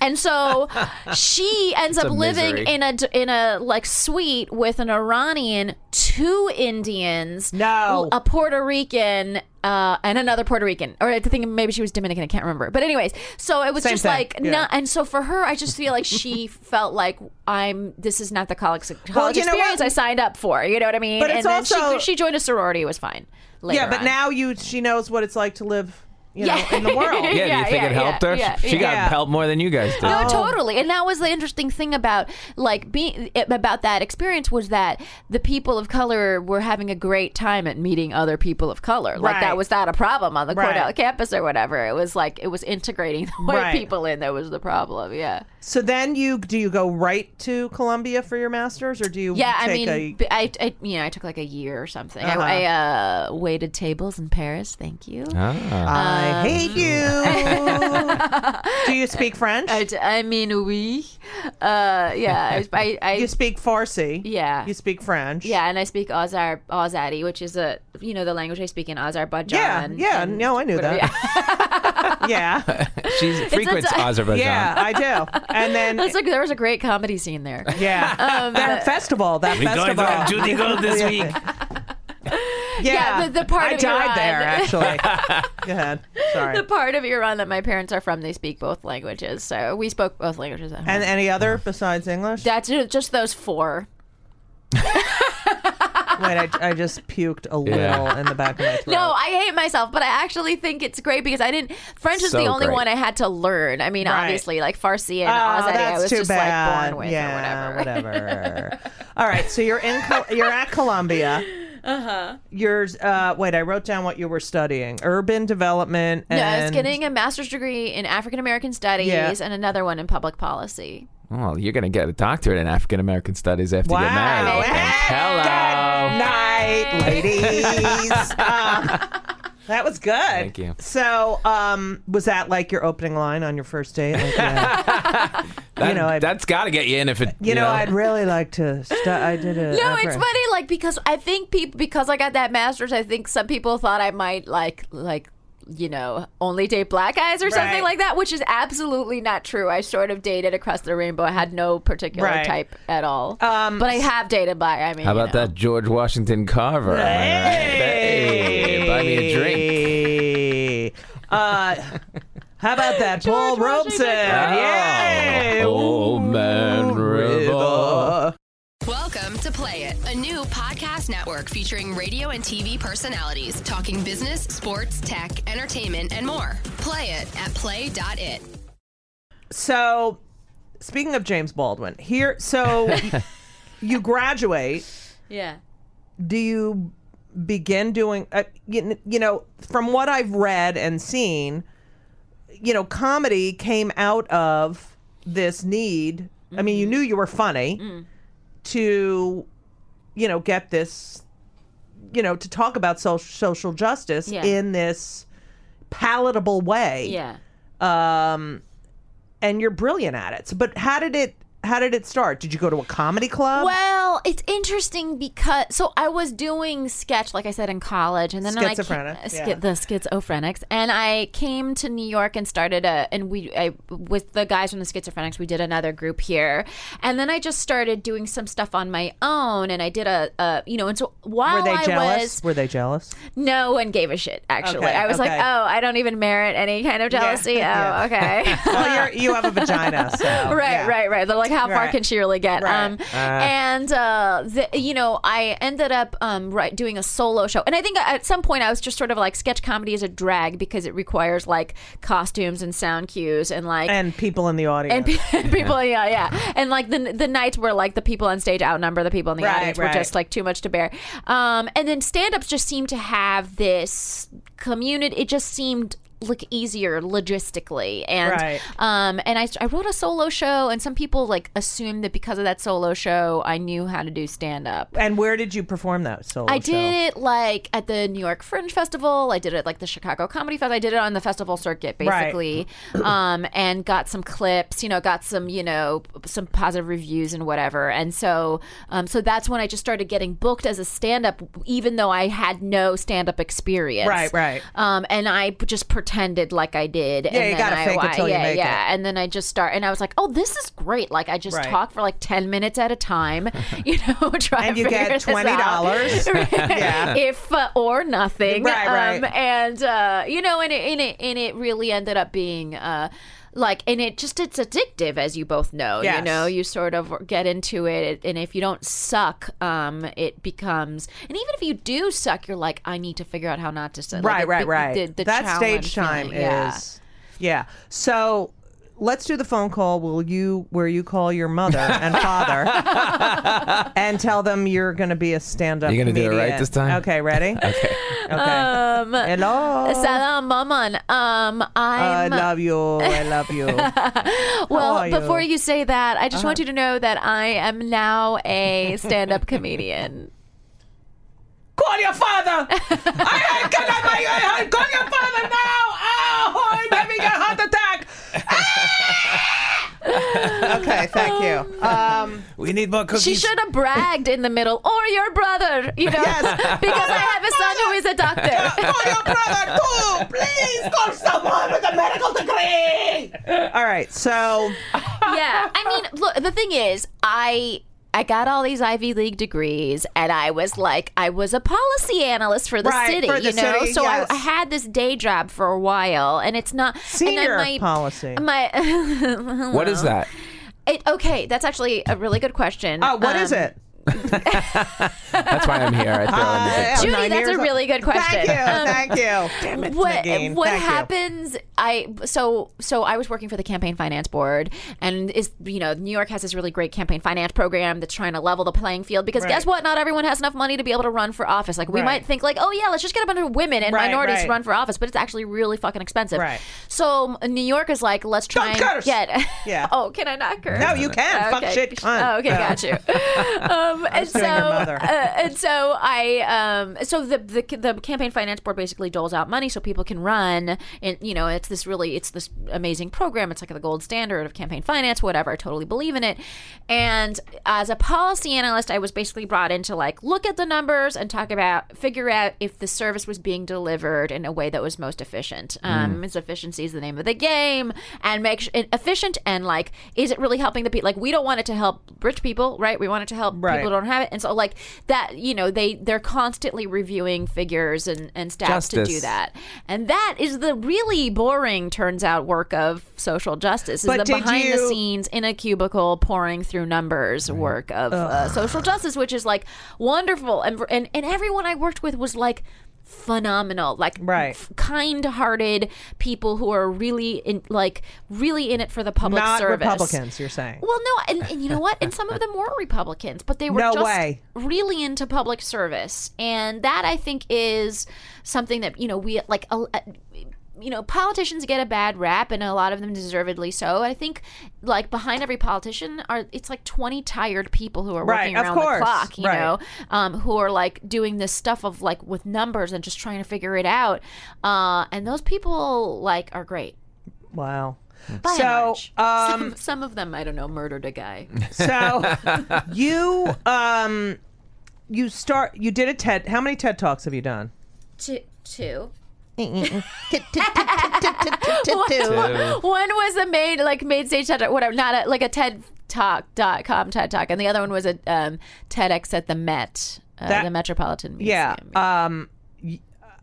and so she ends up living misery. in a in a like suite with an Iranian, two Indians, No. a Puerto Rican. Uh, and another Puerto Rican, or I think maybe she was Dominican. I can't remember. But anyways, so it was Same just thing, like, yeah. no, and so for her, I just feel like she felt like I'm. This is not the college, college know experience? I signed up for. You know what I mean? But and then also- she, she joined a sorority. It was fine. Later yeah, but on. now you she knows what it's like to live, you know, Yeah. in the world. Yeah, do you think yeah, it helped yeah, her? yeah, she got yeah. help more than you guys did. No, totally. And that was the interesting thing about like being about that experience was that the people of color were having a great time at meeting other people of color. Like Right. that was not a problem on the Right. Cornell campus or whatever. It was like it was integrating the white Right. people in that was the problem. Yeah. So then you do you go right to Columbia for your masters, or do you? Yeah, I take mean, a, b- I, I, you know, I took like a year or something. Uh-huh. I, I uh, waited tables in Paris. Thank you. Ah. I hate you. do you speak French? I mean, oui. Uh, yeah, I, I, I you speak Farsi. Yeah. You speak French. Yeah, and I speak Azar Azeri, which is a you know the language I speak in Azerbaijan. Yeah, yeah, and no, I knew whatever, that. Yeah. Yeah, She frequents a- Azerbaijan. yeah, I do. And then That's like there was a great comedy scene there. yeah, Um, that festival, that festival. Judy Gold this week. Yeah, Yeah, the- the part I of died Iran. there actually. Go ahead. Sorry. The part of Iran that my parents are from, they speak both languages, so we spoke both languages at home. and any other besides English? That's just those four. Wait, I, I just puked a little Yeah. in the back of my throat. No, I hate myself, but I actually think it's great because I didn't. French is So the only great. one I had to learn. I mean, Right. obviously, like Farsi and Oh, Azeri, I was just bad. like born with yeah, or whatever. whatever. All right, so you're in you're at Columbia. Uh huh. You're uh, wait. I wrote down what you were studying: urban development. And No, I was getting a master's degree in African American studies Yeah. and another one in public policy. Well, you're gonna get a doctorate in African American studies after Wow. you get married. I think. Hey, Hello. Good night, ladies. Um, that was good. Thank you. So, um, was that like your opening line on your first date? Like, yeah, That, you know, I- that's got to get you in if it. you, know, I'd really like to. Stu- I did a. No, a- it's funny, like because I think people because I got that master's, I think some people thought I might like like you know only date black guys or something Right. like that, which is absolutely not true. I sort of dated across the rainbow. I had no particular Right. type at all, Um, but I have dated black. I mean, How you about know. that George Washington Carver? Am I? Hey, buy me a drink. Uh, how about that Paul Robeson? Yay! Oh, man, river. Welcome to Play It, a new podcast network featuring radio and TV personalities talking business, sports, tech, entertainment, and more. Play it at play.it. So, speaking of James Baldwin, here, so you graduate. yeah. Do you begin doing, uh, you, you know, from what I've read and seen, you know, comedy came out of this need. I mean, Mm-hmm. you knew you were funny Mm. to, you know, get this, you know, to talk about social social justice Yeah. in this palatable way. Yeah. um, and you're brilliant at it. So, but how did it? How did it start? Did you go to a comedy club? Well, it's interesting because so I was doing sketch, like I said, in college, and then I ca- Schizophrenic, uh, yeah. the schizophrenics, and I came to New York and started a, and we, I, with the guys from the schizophrenics, we did another group here, and then I just started doing some stuff on my own, and I did a, a you know, and so while Were they I jealous? was Were they jealous? no one gave a shit. Actually, Okay, I was like, oh, I don't even merit any kind of jealousy. yeah. Oh, okay. Well, you're, you have a vagina, so right, yeah. right, right. They're like, how far Right. can she really get? Right. Um, and uh, the, you know, I ended up um, right doing a solo show, and I think at some point I was just sort of like sketch comedy is a drag because it requires like costumes and sound cues and like And people in the audience. and pe- people, yeah, yeah, and like the the nights where like the people on stage outnumber the people in the Right, audience were just like too much to bear. Um, and then stand ups just seemed to have this community. It just seemed like easier logistically and Right. um and I, I wrote a solo show and some people like assumed that because of that solo show I knew how to do stand up and where did you perform that solo I show? did it like at the New York Fringe Festival. I did it like the Chicago Comedy Fest. I did it on the festival circuit basically, um, and got some clips. You know, got some you know some positive reviews and whatever. And so, um, so that's when I just started getting booked as a stand-up, even though I had no stand-up experience. Right, right. Um, and I just pretended like I did. Yeah, and you then gotta I, fake it till you yeah, make yeah. And then I just start, and I was like, oh, this is great. Like I just Right. talk for like ten minutes at a time. You know, try And you get $20. yeah. if uh, or nothing. Right, right. Um, and uh, you know, and it, and it and it really ended up being. Uh, like and it just it's addictive as you both know you know you sort of get into it and if you don't suck um it becomes and even if you do suck you're like i need to figure out how not to suck right, Like, right, the- right. the, the that stage time feeling, yeah. is yeah. So let's do the phone call. Will you where you call your mother and father and tell them you're going to be a stand-up you're gonna do it right this time? Okay, ready? Okay. Okay. um Hello. Salam Maman. Um, I love you. I love you. well. you? Before you say that, I just want you to know that I am now a stand-up comedian. Call your father. I, I, can I, I, I, call your father now. Oh, I'm having a heart attack. Ah! Okay, thank you. Um, We need more cookies. She should have bragged in the middle, or your brother, you know, Yes. because I have a son who is a doctor. call your brother too. Please call someone with a medical degree. All right, so yeah, I mean, look, the thing is, I. I got all these Ivy League degrees, and I was like, I was a policy analyst for the Right, city, for the you know. city, so yes. I, I had this day job for a while, and it's not and senior then my, policy. My What is that? it, okay, that's actually a really good question. Oh, what Um, is it? That's why I'm here. I throw in the Judy, nine that's a really good question. Thank you, Um, thank you. Damn it, what Negin. what Thank you. happens i so so i was working for the campaign finance board and is you know new york has this really great campaign finance program that's trying to level the playing field because guess what not everyone has enough money to be able to run for office like we Right. might think like oh yeah let's just get a bunch of women and Right, minorities right. to run for office but it's actually really fucking expensive Right. so new york is like let's try Don't and curse. get Yeah. oh can i not curse No, you can. Fuck shit, cunt. oh, okay got you um, and so uh, and so I um so the, the the campaign finance board basically doles out money so people can run and you know it's this really it's this amazing program. It's like the gold standard of campaign finance whatever. I totally believe in it. And as a policy analyst I was basically brought in to like look at the numbers and talk about figure out if the service was being delivered in a way that was most efficient. Um is efficiency is the name of the game. And make sh- efficient and like is it really helping the people like we don't want it to help rich people right? We want it to help Right. people who don't have it. And so like that you know they they're constantly reviewing figures and and stats to do that. And that is the really boring turns out work of social justice is But the behind the scenes in a cubicle pouring through numbers work of uh, social justice which is like wonderful. And and and everyone i worked with was like phenomenal like Right. f- kind-hearted people who are really in like really in it for the public Not service Republicans, you're saying. well, no, and, and you know what? And some of them were Republicans, but they were No just way. really into public service, and that I think is something that you know we like. Uh, you know, politicians get a bad rap, and a lot of them deservedly so. I think, like behind every politician are it's like twenty tired people who are working of around course, the clock. You right. know, um, who are like doing this stuff of like with numbers and just trying to figure it out. Uh, and those people like are great. Wow. By and so, large. um, some, some of them, I don't know, murdered a guy. So you um you start you did a TED how many TED Talks have you done? two. two. One was a main like main stage TED Talk, whatever, not a, like a TED Talk.com TED Talk, and the other one was a um, TEDx at the Met, uh, That- the Metropolitan Museum. Yeah. Um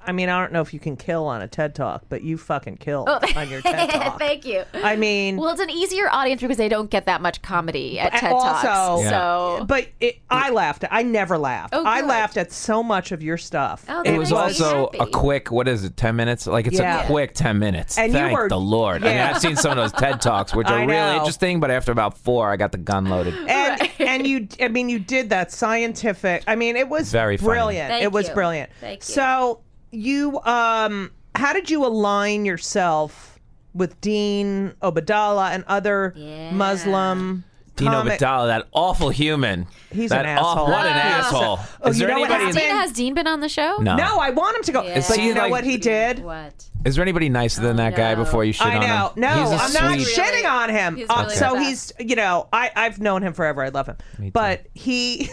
I mean, I don't know if you can kill on a TED Talk, but you fucking killed oh. on your TED Talk. Thank you. I mean, Well, it's an easier audience because they don't get that much comedy at And TED also- Talks. Yeah. So, but it, I laughed. I never laughed. Oh, I laughed at so much of your stuff. Oh, It was makes me also a quick, what is it, 10 minutes? Like, it's Yeah. a quick 10 minutes. And you Thank were- the Lord. I mean. I've seen some of those TED Talks, which are really interesting, but after about four, I got the gun loaded. and and you I mean you did that scientific I mean it was Very brilliant Thank it was you. brilliant Thank you. so you um how did you align yourself with Dean Obeidallah and other Yeah. Muslim Dino comic- Batalla, that awful human. He's that an awful- asshole. What an Yeah. asshole. Oh, is you there know what anybody? happened? Dean, has Dean been on the show? No. no I want him to go Yeah. but you he know like- what he did What? Is there anybody nicer than that guy no. before you shit I on him? know. No, He's a I'm not shitting on him. He's Uh, so he's, you know, I I've known him forever. I love him, Me too. but he,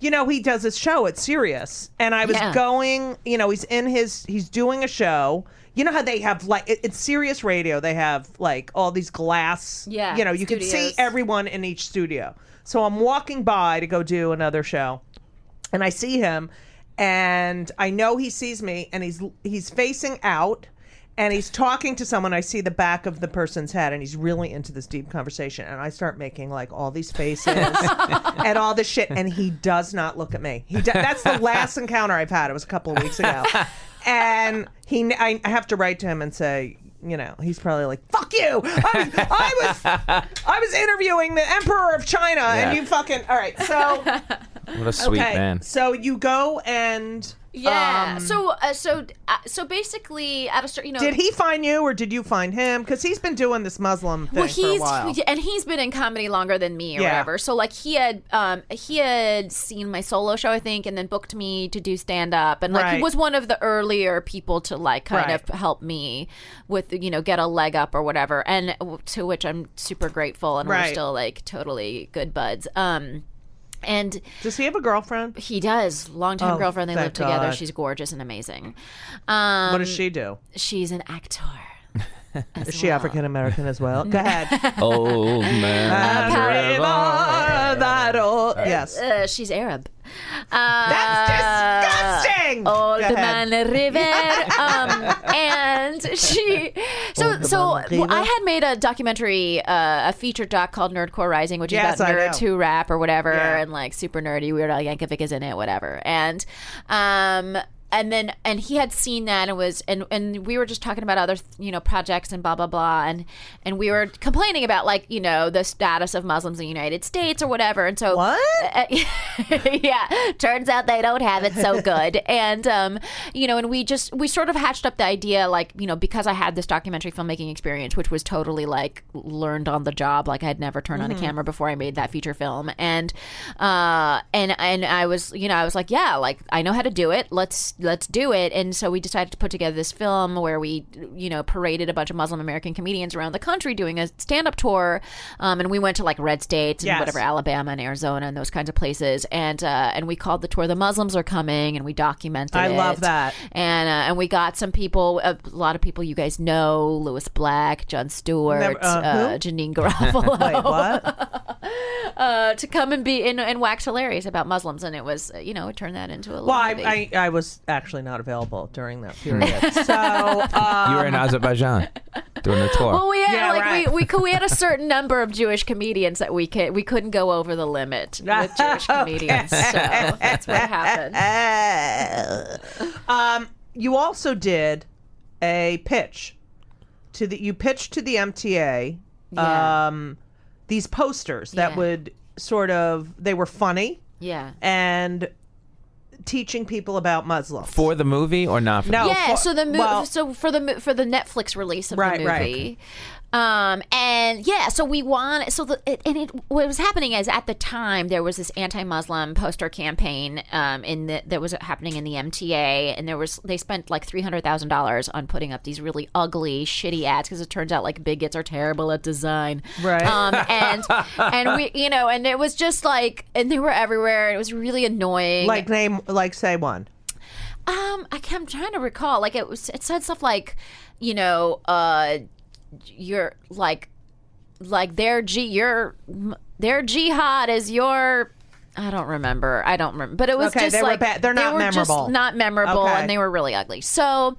you know, he does his show at Sirius, and I was Yeah. going. You know, he's in his, he's doing a show. You know how they have like it, it's Sirius Radio. They have like all these glass. Yeah, You know, you can see everyone in each studio. So I'm walking by to go do another show, and I see him, and I know he sees me, and he's he's facing out, and he's talking to someone. I see the back of the person's head, and he's really into this deep conversation, and I start making like all these faces and all this shit, and he does not look at me. He do- that's the last encounter I've had. It was a couple of weeks ago, and he I, I have to write to him and say. You know, he's probably like, "Fuck you!" I was, I was, I was interviewing the Emperor of China, Yeah. and you fucking. All right, so What a sweet okay, man. so you go and Yeah. um, so, uh, so, uh, so basically, at a certain, you know, did he find you or did you find him? Because he's been doing this Muslim thing well, for a he's while. and he's been in comedy longer than me or Yeah. whatever. So like he had um he had seen my solo show I think and then booked me to do stand up and like Right. he was one of the earlier people to like kind Right. of help me with you know get a leg up or whatever and to which I'm super grateful and we're still like totally good buds. Um and Does he have a girlfriend? he does longtime Oh, girlfriend they live together. God. She's gorgeous and amazing. Um What does she do? she's an actor. As Is she well. African American as well? Go ahead. Oh, man. River, that old- Yes. Uh, she's Arab. Uh, That's disgusting. Old Man River. Um, and she, so Old so Man I had made a documentary, uh, a feature doc called Nerdcore Rising, which Yes, is about I know. who rap or whatever, Yeah. and like super nerdy. Weird Al Yankovic is in it, whatever. And um, and then and he had seen that and was and and we were just talking about other you know projects and blah blah blah and and we were complaining about like you know the status of Muslims in the United States or whatever. And so What? uh, yeah, turns out they don't have it so good. and um, you know, and we just we sort of hatched up the idea, like you know, because I had this documentary filmmaking experience, which was totally like learned on the job. Like I had never turned on a camera before I made that feature film, and uh, and and I was, you know, I was like, yeah, like I know how to do it. Let's let's do it. And so we decided to put together this film where we, you know, paraded a bunch of Muslim American comedians around the country doing a stand up tour, um, and we went to like red states and Yes. whatever Alabama and Arizona and those kinds of places, and uh, and we called the tour "The Muslims Are Coming," and we documented. I it. love that. and uh, and we got some people, a lot of people you guys know, Lewis Black, Jon Stewart, Never- uh, uh. Janeane Garofalo, Wait, what? uh, to come and be and, and wax hilarious about Muslims, and it was uh, you know it turned that into a Well, movie. I, I, I was actually not available during that period. so, uh, You were in Azerbaijan doing the tour. well, we had Yeah, like right. we, we we had a certain number of Jewish comedians that we could we couldn't go over the limit with Jewish comedians, so that's what happened. um, you also did a pitch to the you pitched to the MTA Yeah. um, these posters that Yeah. would sort of they were funny Yeah. and teaching people about Muslims. for the movie or not? For No, yeah for- so the movie well- so for the for the netflix release of Right, the right. movie Um, and yeah, so we want so the it, and it what was happening is at the time there was this anti-Muslim poster campaign um in the that was happening in the MTA, and there was they spent like three hundred thousand dollars on putting up these really ugly, shitty ads because it turns out like bigots are terrible at design, Right. Um, and and we you know, and it was just like, and they were everywhere. And it was really annoying. Like name, like say one. Um, I am trying to recall. Like it was, it said stuff like, you know, uh, you're like, like their G, your their jihad is your. I don't remember. I don't remember. But it was Okay, just they were like bad- they're they not were just memorable. not memorable, Okay. and they were really ugly. So,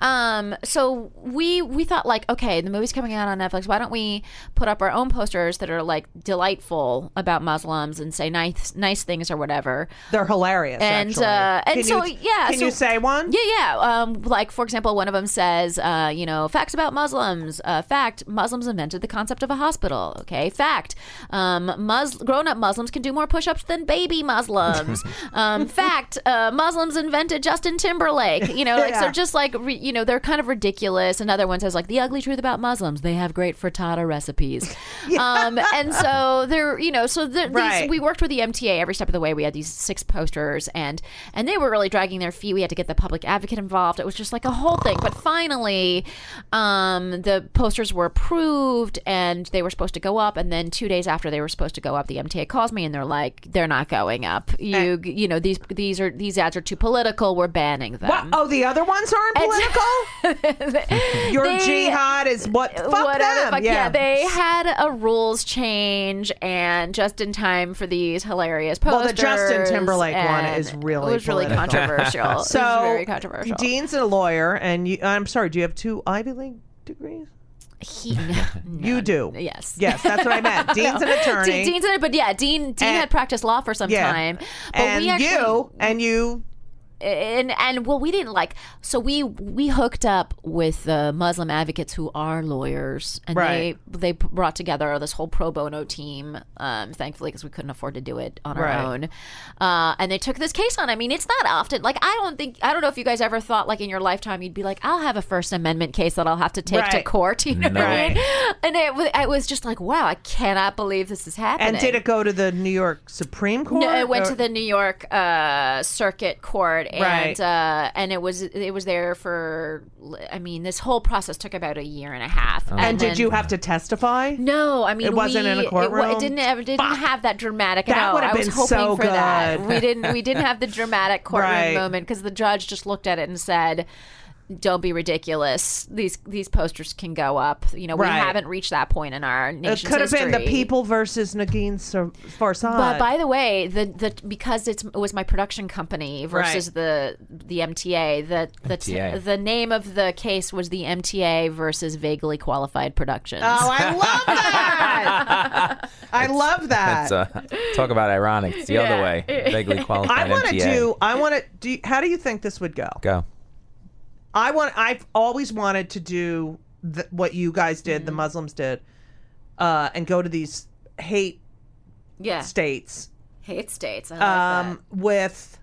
um, so we we thought like, okay, the movie's coming out on Netflix. Why don't we put up our own posters that are like delightful about Muslims and say nice nice things or whatever. They're hilarious. And, uh, and Can so, you, yeah, Can so- you say one? Yeah, yeah. Um, like for example, one of them says, uh, you know, facts about Muslims. Uh, fact: Muslims invented the concept of a hospital. Okay. Fact: um, Mus- grown-up Muslims can do more push-ups than baby Muslims. um, fact: uh, Muslims invented Justin Timberlake. You know, like so just like re- you know, they're kind of ridiculous. Another one says like the ugly truth about Muslims: they have great frittata recipes. um, and so they're you know, so Right. these we worked with the MTA every step of the way. We had these six posters, and and they were really dragging their feet. We had to get the public advocate involved. It was just like a whole thing. But finally, um, the posters were approved, and they were supposed to go up. And then two days after they were supposed to go up, the MTA calls me, and they're like, "They're not going up. You eh. you know these these are these ads are too political. We're banning them." What? Oh, the other ones aren't political. Your They- jihad is what? Fuck whatever. them. fuck- yeah. they had a rules change, and just in time for these hilarious posters. Well, the Justin Timberlake one is really it was really political. controversial. it was So very controversial. Dean's a lawyer, and you, I'm sorry. Do you have two Ivy League degrees? He, You do. Yes. Yes, that's what I meant. Dean's an attorney. Dean, Dean's an, but yeah, Dean Dean And- had practiced law for some yeah. time. But and we actually, you and you and and well we didn't like so we we hooked up with the muslim advocates who are lawyers and Right. they they brought together this whole pro bono team um thankfully because we couldn't afford to do it on our Right. own uh and they took this case on i mean it's not often like i don't think i don't know if you guys ever thought like in your lifetime you'd be like i'll have a first amendment case that i'll have to take to court you know what I mean? and it, it was just like wow i cannot believe this is happening and did it go to the New York Supreme Court? no, it went or- to the New York uh, Circuit Court, and Right. uh, and it was it was there for. I mean, this whole process took about a year and a half. And did then- you have to testify? No, I mean It wasn't we, in a it It, didn't have, it didn't Fuck. have that dramatic. That no, I was been hoping so for that. good. We didn't. We didn't have the dramatic courtroom Right. moment because the judge just looked at it and said. Don't be ridiculous. These these posters can go up. You know, we haven't reached that point in our It nation's could have been the people versus Negin Sar- Farsad. But by the way, the the because it's, it was my production company versus Right. the the MTA. The the MTA. the name of the case was the MTA versus vaguely qualified productions. oh, I love that. I love that. That's uh, talk about ironic. It's the other way. Vaguely qualified I want to do. I want to do. How do you think this would go? Go. I want. I've always wanted to do th- what you guys did, Mm-hmm. the Muslims did, uh, and go to these hate yeah, states hate states. I like um, with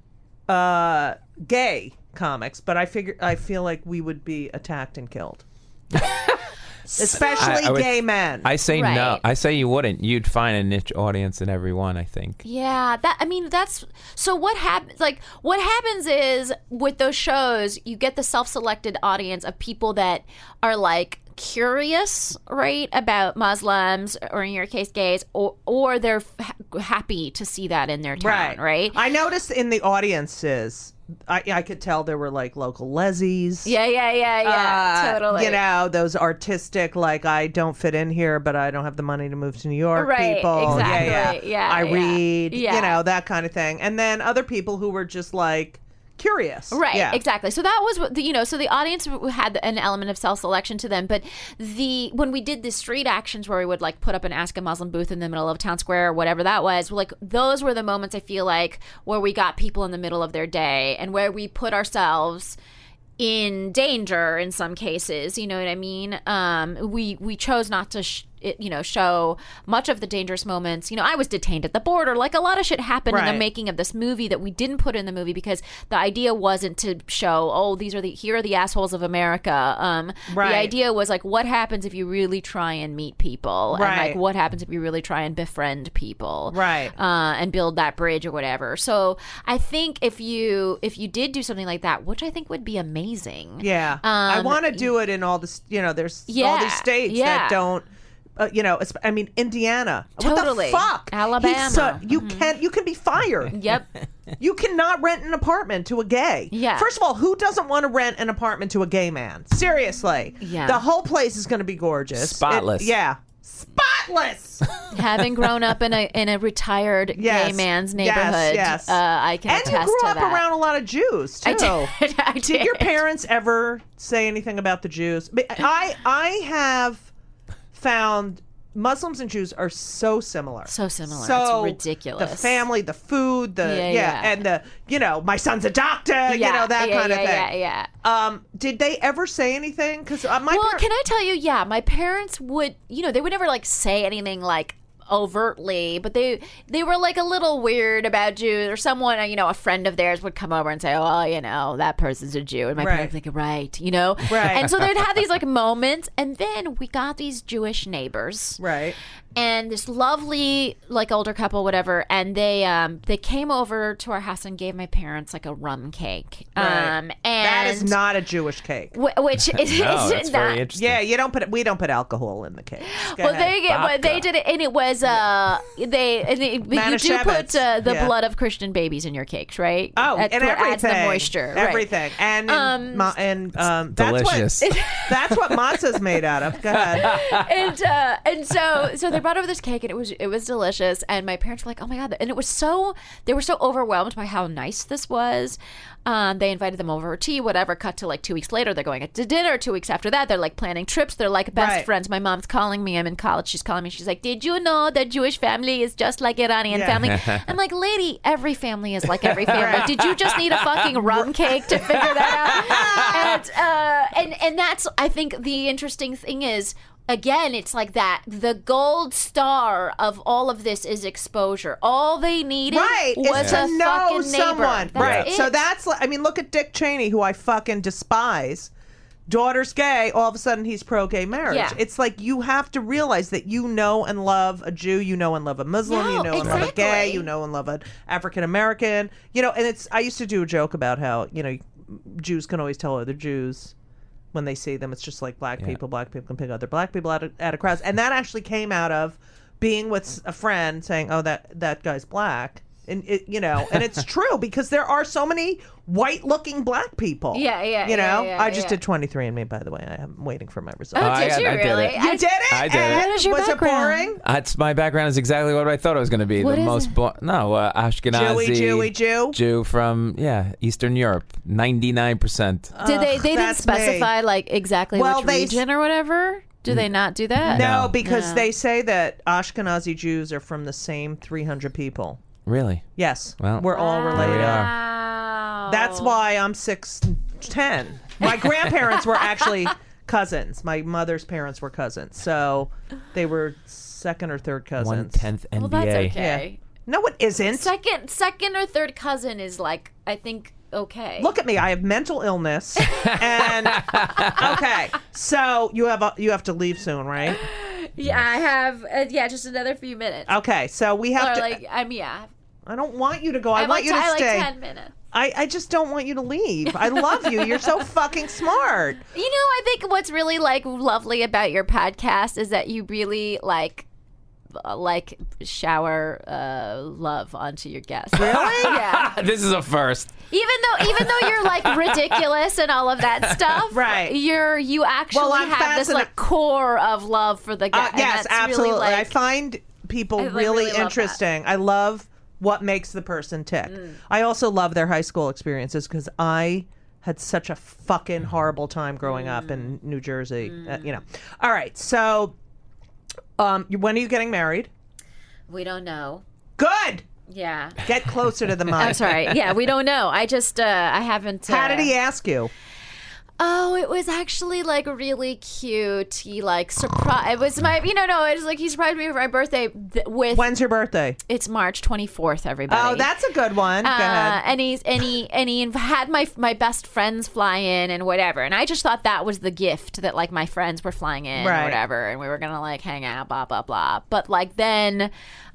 uh, gay comics. But I figure I feel like we would be attacked and killed, especially I- I would- gay men. I say no. I say you wouldn't. You'd find a niche audience in every one. I think. Yeah, that I mean that's so what happens like what happens is with those shows you get the self-selected audience of people that are like curious, right, about Muslims or in your case gays or or they're f- happy to see that in their town, right? I noticed in the audiences, I, I could tell there were like local lesbies. Yeah, yeah, yeah, yeah. Uh, totally. You know, those artistic, like, I don't fit in here, but I don't have the money to move to New York Right, people. exactly. Yeah, yeah. Yeah, I yeah. read, Yeah. you know, that kind of thing. And then other people who were just like curious. Right, Yeah. exactly. So that was what the, you know. So the audience had an element of self-selection to them, but the when we did the street actions where we would like put up an Ask a Muslim booth in the middle of town square or whatever that was, like those were the moments I feel like where we got people in the middle of their day and where we put ourselves in danger in some cases. You know what I mean? Um, we we chose not to. Sh- it, you know, show much of the dangerous moments. You know, I was detained at the border. Like a lot of shit happened in the making of this movie that we didn't put in the movie because the idea wasn't to show, oh, these are the here are the assholes of America. Um, Right. The idea was like, what happens if you really try and meet people, and Right. like what happens if you really try and befriend people, Right. Uh, and build that bridge or whatever. So I think if you if you did do something like that, which I think would be amazing, Yeah, I Um, want to do it in all the you know. There's all these states yeah. that don't. Uh, you know, I mean, Indiana. What Totally. the fuck? Alabama. He's so- you can you can be fired. Yep. You cannot rent an apartment to a gay. Yeah. First of all, who doesn't want to rent an apartment to a gay man? Seriously. Yeah. The whole place is going to be gorgeous. It- Spotless. yeah. Spotless. Having grown up in a in a retired gay man's neighborhood, yes. Uh, I can and you attest grew up that. around a lot of Jews too. I did. I did. Did your parents ever say anything about the Jews? I I have found Muslims and Jews are so similar. So similar. So It's ridiculous. The family, the food, the yeah, Yeah, yeah. and the you know, my son's a doctor, you know that yeah, kind of thing. Yeah, yeah. Um, did they ever say anything? Because uh, my Well, par- can I tell you? Yeah, my parents would. You know, they would never like say anything like overtly, but they they were like a little weird about Jews or someone. You know, a friend of theirs would come over and say, "Oh, you know, that person's a Jew," and my Right. parents think, "Right," you know, Right. And so they'd have these like moments, and then we got these Jewish neighbors, right. And this lovely like older couple whatever and they um they came over to our house and gave my parents like a rum cake Right. um and That is not a Jewish cake. wh- which is No, that's not very interesting. Yeah, you don't put we don't put alcohol in the cake. Go well, ahead. they get, well, they did it, and it was uh, they, and they you do put uh, the Yeah. blood of Christian babies in your cakes, right? Oh, That's and everything. adds the moisture, right. everything, and Um, ma- and um, that's delicious. What, that's what matzah's made out of. Go ahead. and uh, and so so they brought over this cake and it was it was delicious. And my parents were like oh my god. And it was so they were so overwhelmed by how nice this was. Um, they invited them over for tea whatever cut to like two weeks later they're going to dinner. Two weeks after that they're like planning trips. They're like best Right. friends. My mom's calling me. I'm in college. She's calling me. She's like did you know that jewish family is just like iranian Yeah. family? I'm like lady every family is like every family. Did you just need a fucking rum cake to figure that out? And uh, and and that's I think the interesting thing is again it's like that. The gold star of all of this is exposure. All they needed right was is to a know fucking neighbor. someone. That's right. it. so that's like- i mean look at dick cheney who i fucking despise. Daughter's gay all of a sudden he's pro-gay marriage. Yeah. it's like you have to realize that you know and love a jew you know and love a muslim No, you know and love a gay you know and love an african american. You know and it's i used to do a joke about how you know jews can always tell other jews when they see them it's just like black people black people can pick other black people out of, out of crowds. And that actually came out of being with a friend saying oh that that guy's black and it you know and it's true because there are so many white looking black people Yeah, yeah, you know yeah, yeah, i just yeah. did 23 and me by the way i am waiting for my results oh, I did got- you I did really it. you did it I did it. And What is your was background? it boring That's my background is exactly what I thought it was going to be. What the is most it? bo- no uh, Ashkenazi Jewy, Jewy, Jew? Jew from yeah Eastern Europe, ninety nine percent. did they they didn't that's me. specify like exactly Well, which they- region or whatever do they not do that no No. because No. they say that ashkenazi jews are from the same 300 people Really? yes Well, we're all related we are. wow That's why I'm six ten. My grandparents were actually cousins. My mother's parents were cousins, so they were second or third cousins. One tenth NBA. well that's okay No, it isn't. second second or third cousin is like I think okay Look at me. I have mental illness, and okay. So you have a, you have to leave soon, right? Yeah, I have. Uh, yeah, just another few minutes. Okay. So we have or to. like, I'm yeah. I don't want you to go. I, I want you to I like stay. ten minutes. I, I just don't want you to leave. I love you. You're so fucking smart. You know, I think what's really like lovely about your podcast is that you really like uh, like shower uh, love onto your guests. Really? yeah. this is a first. Even though even though you're like ridiculous and all of that stuff, Right. You're you actually Well, have this like core of love for the guy. Uh, yes, that's really, absolutely. I find people I, like, really, really love that. interesting. I love what makes the person tick. Mm. I also love their high school experiences because I had such a fucking horrible time growing up in Mm. New Jersey. Uh, you know. All right, so um, when are you getting married? we don't know. Good. Yeah. Get closer to the mic. I'm sorry. Yeah, we don't know. I just uh I haven't. Uh, How did he ask you? Oh, it was actually like really cute. He like surprised. It was my, you know, no, it was like he surprised me for my birthday th- with. When's your birthday? it's March twenty fourth. Everybody. Oh, that's a good one. Go Uh, ahead. and he's and he and he inv- had my my best friends fly in and whatever, and I just thought that was the gift that like my friends were flying in Right. or whatever, and we were gonna like hang out, blah blah blah. But like then,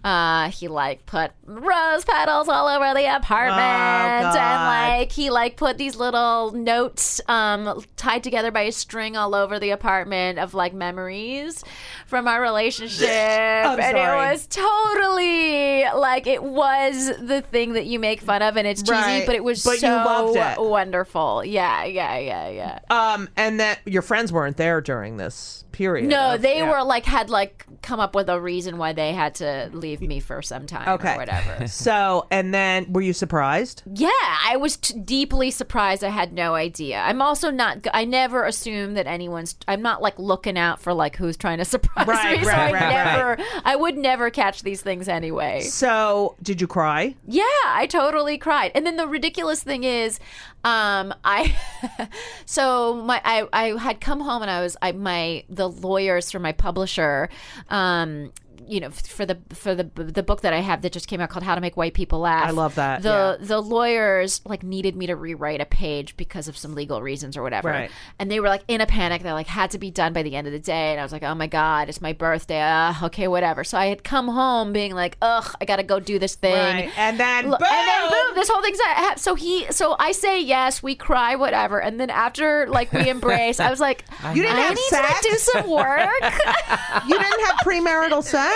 uh, he like put rose petals all over the apartment, Oh, and like he like put these little notes um tied together by a string all over the apartment of like memories from our relationship, and sorry. it was totally like it was the thing that you make fun of and it's cheesy Right. but it was But so it. wonderful yeah yeah yeah yeah Um, and that your friends weren't there during this period. no of- they yeah. were like had like come up with a reason why they had to leave me for some time Okay. or whatever So, and then were you surprised? yeah i was t- deeply surprised i had no idea i'm also not I never assume that anyone's i'm not like looking out for like who's trying to surprise Right, me so right, i right, never i would never catch these things anyway So, did you cry? Yeah, I totally cried. And then the ridiculous thing is, um, I so my I, I had come home and I was I my the lawyers for my publisher, um, you know, for the for the the book that I have that just came out called How to Make White People Laugh. I love that, The the lawyers like needed me to rewrite a page because of some legal reasons or whatever. Right. And they were like in a panic. They like had to be done by the end of the day. And I was like, oh my god, it's my birthday. Uh, okay, whatever. So I had come home being like, ugh, I gotta go do this thing. Right. And then, Look- And then boom! boom, this whole thing's so he so I say yes, we cry, whatever, and then after like we embrace, I was like, You didn't I have need sex? to do some work. You didn't have premarital sex?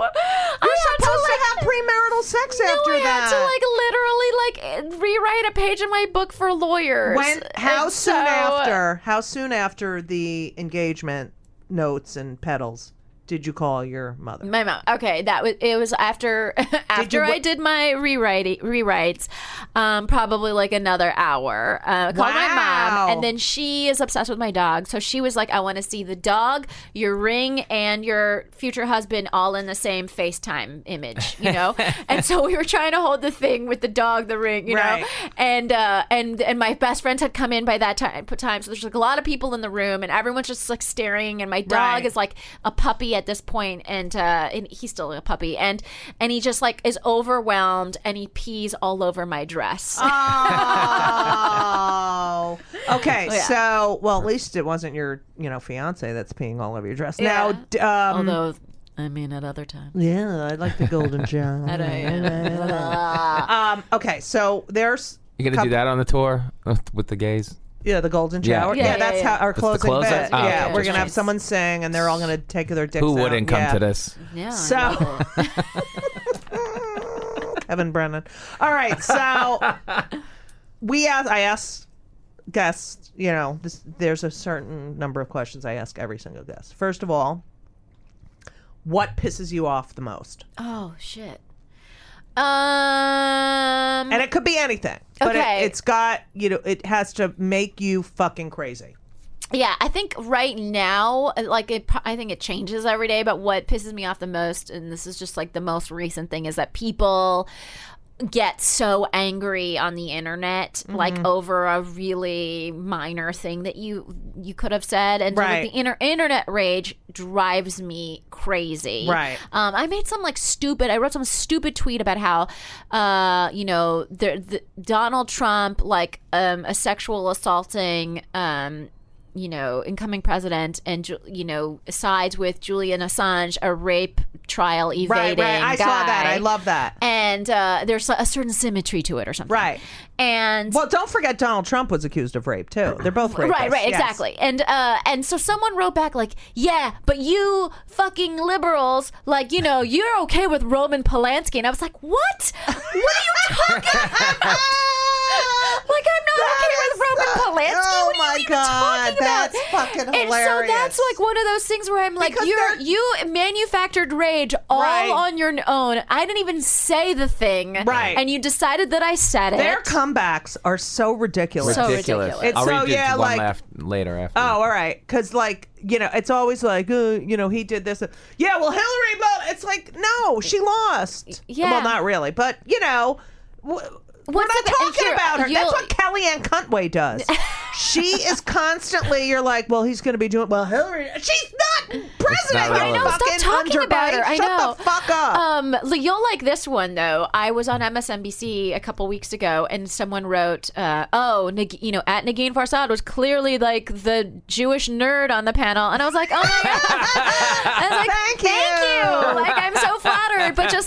I You're to supposed to, like. have premarital sex no, after I that. had to like literally like rewrite a page in my book for lawyers. when? How And soon so- after? How soon after the engagement notes and petals did you call your mother? My mom. Okay, that was it. Was after after wa- I did my rewriting rewrites, um, probably like another hour. Uh, called my mom, and then she is obsessed with my dog. So she was like, "I want to see the dog, your ring, and your future husband all in the same FaceTime image." You know, and so we were trying to hold the thing with the dog, the ring, you Right. know, and uh, and and my best friends had come in by that time. Time, so there's like a lot of people in the room, and everyone's just like staring, and my dog Right. is like a puppy at this point and uh and he's still a puppy and and he just like is overwhelmed and he pees all over my dress Oh. Okay, yeah. so well, at least it wasn't your, you know, fiance that's peeing all over your dress. Yeah. Now, um, although i mean at other times yeah, I like the golden shower. uh, um, okay, so there's You gonna do that on the tour with, with the gays? Yeah, the golden Yeah. shower. Yeah, Yeah, yeah, that's yeah. how our the closing close-up? bit. Oh, yeah, okay, we're just gonna have nice. someone sing, and they're all gonna take their dicks Who out. wouldn't come Yeah. to this? yeah I So- love. Kevin Brennan. All right, so we asked. I asked guests. You know, this, there's a certain number of questions I ask every single guest. First of all, what pisses you off the most? oh shit um And it could be anything, but Okay. it, it's got you know, it has to make you fucking crazy. Yeah, I think right now, like it, I think it changes every day. But what pisses me off the most, and this is just like the most recent thing, is that people get so angry on the internet like over a really minor thing that you you could have said and so, like, the inter- internet rage drives me crazy Right. um, I made some like stupid. I wrote some stupid tweet about how, uh, you know, the, the Donald Trump like um, a sexual assaulting, um, you know, incoming president, and you know, sides with Julian Assange, a rape trial evading Right, right. I saw that. I love that. And uh, there's a certain symmetry to it, or something. Right. And Well, don't forget Donald Trump was accused of rape too. They're both rapists. Right, right, yes. exactly. And uh and so someone wrote back like, "Yeah, but you fucking liberals, like, you know, you're okay with Roman Polanski." And I was like, "What? What are you talking about?" like I'm not That okay with Roman so- Polanski. oh what are my you even God, talking about? that's fucking hilarious. And so that's like one of those things where I'm like, Because you're you manufactured rage all Right. on your own. I didn't even say the thing. Right. And you decided that I said it. Their comebacks are so ridiculous. So ridiculous. ridiculous. I'll It's read so- you yeah, one like- laugh later after. Oh, all right. Because, like, you know, it's always like, uh, you know, he did this. Yeah, well, Hillary, but It's like, no, she lost. Yeah. Well, not really, but, you know, w- we're not the- talking about her. That's what Kellyanne Cuntway does. she is constantly. You're like, well, he's going to be doing. Well, Hillary, she's not president. not. I know. Stop talking about her. I Shut know. the fuck up. Um, you'll like this one though. I was on MSNBC a couple weeks ago, and someone wrote, uh, "Oh, Nag- you know, at Negin Farsad was clearly like the Jewish nerd on the panel," and I was like, "Oh my god!" I was like, Thank "Thank you." you!" Like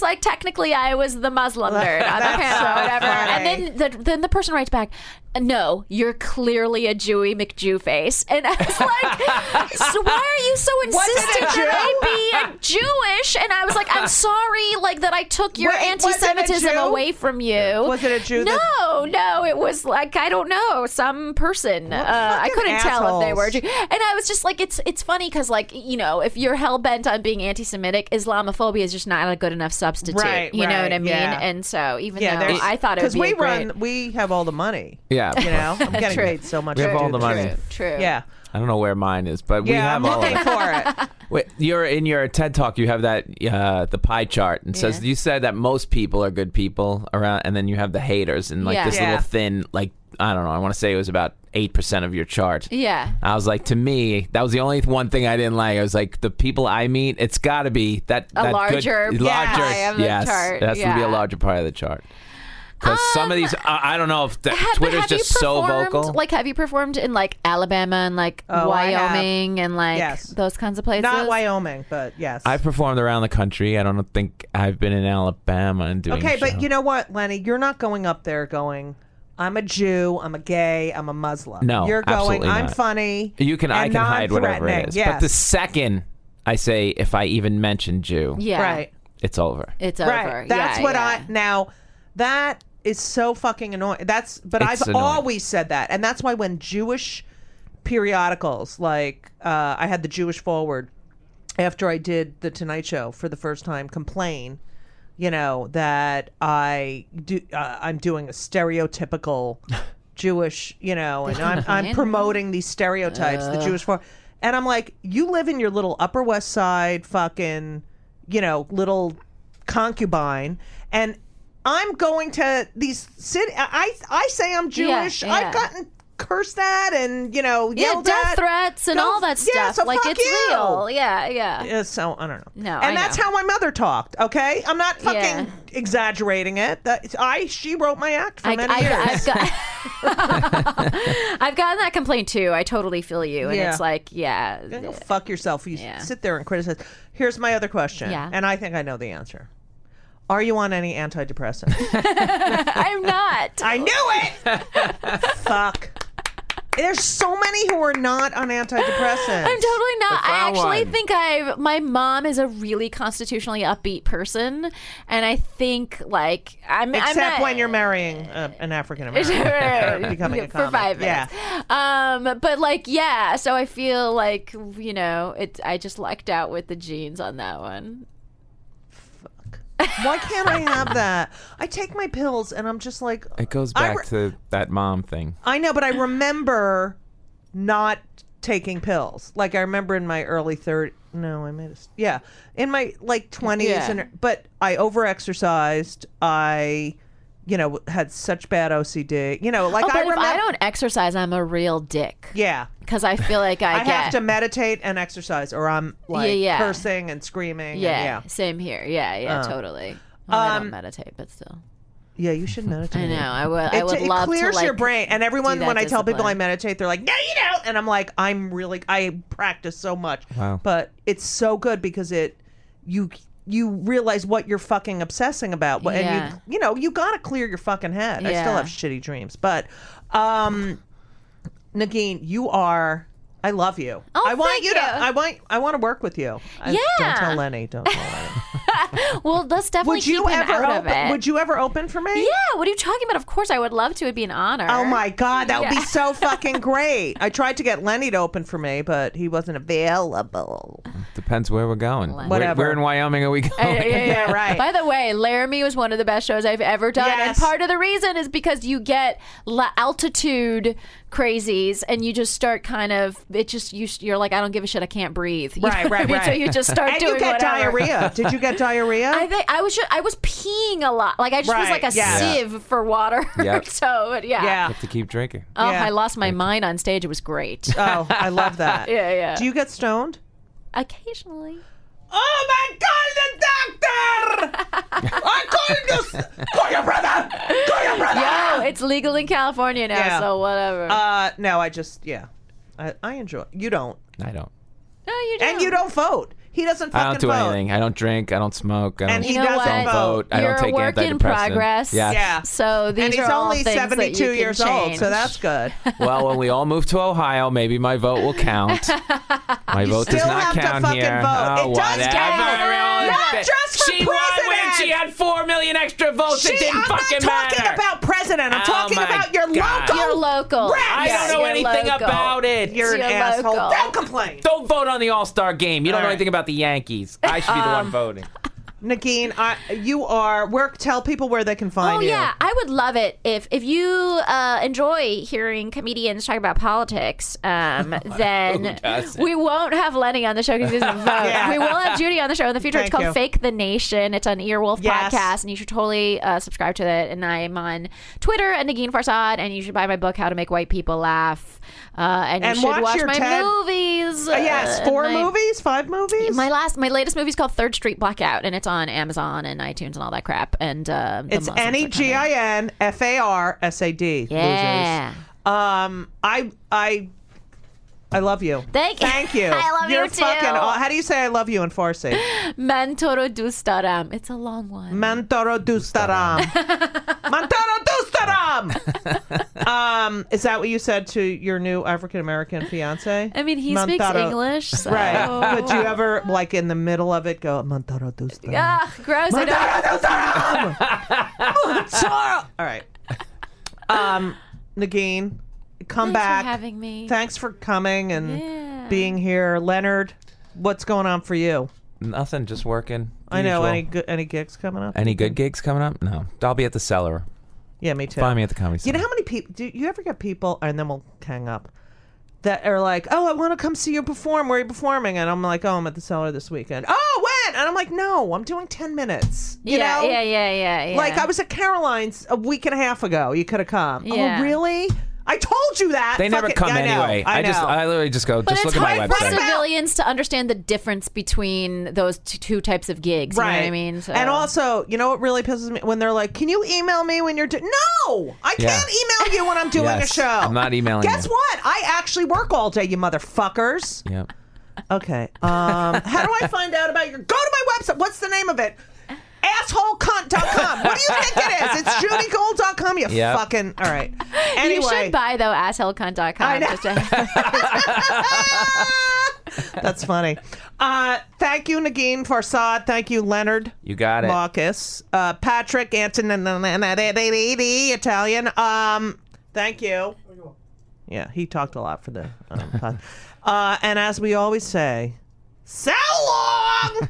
I'm so flattered, but just like technically, I was the Muslim nerd on the panel, so or whatever. funny. And then the then the person writes back. No, you're clearly a Jewy McJew face, and I was like, "So why are you so Was it a insistent that I be a Jewish?" And I was like, "I'm sorry, like that I took your Wait, was it a anti-Semitism away from you." Was it a Jew No, that- no, it was like I don't know, some person. Uh, I couldn't tell if they were assholes. Jew. And I was just like, it's it's funny because like you know, if you're hell bent on being anti-Semitic, Islamophobia is just not a good enough substitute. Right, you know what I mean? yeah. And so even yeah, though I thought it would be we great, run, we have all the money. Yeah. You know, I'm getting True. paid so much. We have to all do the this money. True, true. Yeah, I don't know where mine is, but we yeah. have I'm all. looking of for it. Wait, you're in your TED talk. You have that uh, the pie chart and says Yeah. you said that most people are good people around, and then you have the haters and like Yeah. this Yeah. little thin like I don't know. I want to say it was about eight percent of your chart. Yeah. I was like, to me, that was the only one thing I didn't like. I was like, the people I meet, it's got to be that A that larger good, pie larger, of the yes, chart, it has to be a larger part of the chart. Because some of um, these, I, I don't know if the, Ha- Twitter's just so vocal. Like, have you performed in like Alabama and like Oh, Wyoming and like Yes. those kinds of places? Not Wyoming, but yes. I've performed around the country. I don't think I've been in Alabama and doing. Okay, a but you know what, Lenny? You're not going up there going, I'm a Jew, I'm a gay, I'm a Muslim. No, You're going, I'm not. funny. You can I can hide whatever it is. Yes. But the second I say if I even mention Jew, Yeah. Right. it's over. It's over. Right. That's Yeah, what yeah. I now that is so fucking annoying. That's but It's I've annoying. always said that. And that's why when Jewish periodicals like uh, I had the Jewish Forward after I did the Tonight Show for the first time complain, you know, that I do uh, I'm doing a stereotypical Jewish, you know, and I'm I'm promoting these stereotypes, the Jewish Forward. And I'm like, you live in your little Upper West Side fucking, you know, little concubine and I'm going to these city I I say I'm Jewish. yeah. I've gotten cursed at and, you know, Yeah, death at. threats and Go- all that stuff. yeah, so like fuck it's you. real. Yeah, yeah. Yeah, so I don't know. No, and I that's know. how my mother talked. Okay, I'm not fucking Yeah. exaggerating it. That I she wrote my act for I, many years. have got, I've gotten that complaint too. I totally feel you, and Yeah. it's like, yeah, Go fuck yourself. You Yeah. sit there and criticize. Here's my other question, Yeah. and I think I know the answer. Are you on any antidepressants? I'm not. I knew it. Fuck. There's so many who are not on antidepressants. I'm totally not. I actually one. think I've. My mom is a really constitutionally upbeat person, and I think like I'm. I'm Except not, when you're marrying uh, an African American, becoming a for comic. five Yeah. Um, but like, yeah. So I feel like you know, it. I just lucked out with the genes on that one. Why can't I have that? I take my pills and I'm just like It goes I back re- to that mom thing. I know, but I remember not taking pills. Like I remember in my early 30s. No, I made a s- yeah, in my like 20s Yeah. and but I overexercised. I you know had such bad OCD. You know, like oh, but I if remember I don't exercise, I'm a real dick. Yeah. Because I feel like I, I, get. have to meditate and exercise or I'm like Yeah, yeah. cursing and screaming. and yeah, yeah. same here. Yeah, yeah, Uh. totally. Well, I Um, don't meditate, but still. Yeah, you should meditate. I know. I would. I It, would it love clears to. Like, your brain. And everyone, when I tell people I meditate, they're like, "No, you don't." And I'm like, "I'm really, I practice so much." Wow. But it's so good because it, you, you realize what you're fucking obsessing about, and Yeah. you, you know, you got to clear your fucking head. I still have shitty dreams, but, um, Negin, you are. I love you. Oh, I want thank you to. I want. I want to work with you. I, Don't tell Lenny. Don't tell Lenny. Well, let's definitely Would you keep him ever out open? of it. Would you ever open for me? Yeah. What are you talking about? Of course, I would love to. It'd be an honor. Oh my god, that would be so fucking great. I tried to get Lenny to open for me, but he wasn't available. Depends where we're going. Where- Whatever. Where, in Wyoming are we going? Uh, yeah, yeah, Yeah, right. By the way, Laramie was one of the best shows I've ever done, and part of the reason is because you get la- altitude crazies, and you just start kind of it just you you're like I don't give a shit. I can't breathe. You Right, right, right. So you just start and doing you get whatever. diarrhea. Did you get diarrhea? I think I was ju- I was peeing a lot. Like I just was like a yeah. sieve for water. Yep. so yeah. yeah. have to keep drinking. Oh, Yeah. I lost my mind on stage. It was great. Oh, I love that. Yeah, yeah. Do you get stoned? Occasionally. Oh my God, the doctor! I called you. Call your brother. Call your brother. Yo, it's legal in California now, Yeah. so whatever. Uh, no, I just yeah, I, I enjoy. You don't, I don't. no, you don't. and you don't vote. He doesn't fucking I don't do vote. anything. I don't drink. I don't smoke. I don't, And he You know doesn't what? don't vote. I You're don't take a work in antidepressants. progress. Yeah. Yeah. So these and he's are all only things that you 72 can years old, change. so that's good. Well, when we all move to Ohio, maybe my vote will count. My vote does still not have to count fucking here. vote. Oh, It does whatever. count. Everyone- Not just for she won when president. she had four million extra votes. She, it didn't I'm fucking not talking matter. about president. I'm Oh talking my about your God. local. You're local. Right. I don't know you're anything local. about it. You're an You're asshole. local. Don't complain. Don't vote on the All Star game. You don't All know right. anything about the Yankees. I should be the Um, one voting. Negin, I, you are. Work. Tell people where they can find Oh you. yeah, I would love it if if you uh, enjoy hearing comedians talk about politics. Um, then we won't have Lenny on the show because he doesn't vote. Yeah. We will have Judy on the show in the future. Thank it's called you. Fake the Nation. It's an Earwolf Yes. podcast, and you should totally uh, subscribe to it. And I'm on Twitter at Negin Farsad, and you should buy my book How to Make White People Laugh. Uh, and you should watch watch my TED movies. Uh, yes, uh, four my- movies, five movies. My last, my latest movie is called Third Street Blackout, and it's on Amazon and iTunes and all that crap. And uh, it's N E G. I N F A R S A D. Yeah. Um, I I I love you. Thank- you. Thank you. I love You're you too. fucking. aw- how do you say I love you in Farsi? Mantoro Dustaram. It's a long one. Mantoro dustaram. Mantoro dustaram. um, is that what you said to your new African American fiance? I mean, he speaks Mantoro- English, so. Right. Would you ever, like, in the middle of it, go Mantoro dustaram? Ah, gross. I don't. Mantoro. All right. Um, Negin, come Thanks back. for having me. Thanks for coming and Yeah. being here, Leonard. What's going on for you? Nothing, just working. I know Usual. any good any gigs coming up. Any good gigs coming up? No. I'll be at the cellar. Yeah, me too. Find me at the comedy. You know how many people? Do you ever get people? And then we'll hang up. That are like, oh, I want to come see you perform. Where are you performing? And I'm like, oh, I'm at the cellar this weekend. Oh, when? And I'm like, no, I'm doing ten minutes. You yeah, know? yeah, yeah, yeah, yeah. Like I was at Caroline's a week and a half ago. You could have come. Yeah. Oh, really? I told you that. They never Fucking- come I know, anyway. I, just, know. I literally just go, But just it's look at my hard for website. civilians to understand the difference between those t- two types of gigs. You know what I mean? So- And also, you know what really pisses me when they're like, "Can you email me when you're doing?" No, I Yeah. can't email you when I'm doing Yes, a show. I'm not emailing you. Guess you. what? I actually work all day, you motherfuckers. Yep. Okay. Um, how do I find out about your? Go to my website. What's the name of it? Assholecunt.com. What do you think it is? It's judygold.com. You Yep. fucking. All right. you should buy though assholecunt.com. I know. Just to- That's funny. Uh, thank you, Negin Farsad. Thank you, Leonard. You got it. Marcus, uh, Patrick, Anton, and Italian. Um, thank you. Yeah, he talked a lot for the um, pod. Uh, and as we always say, so long.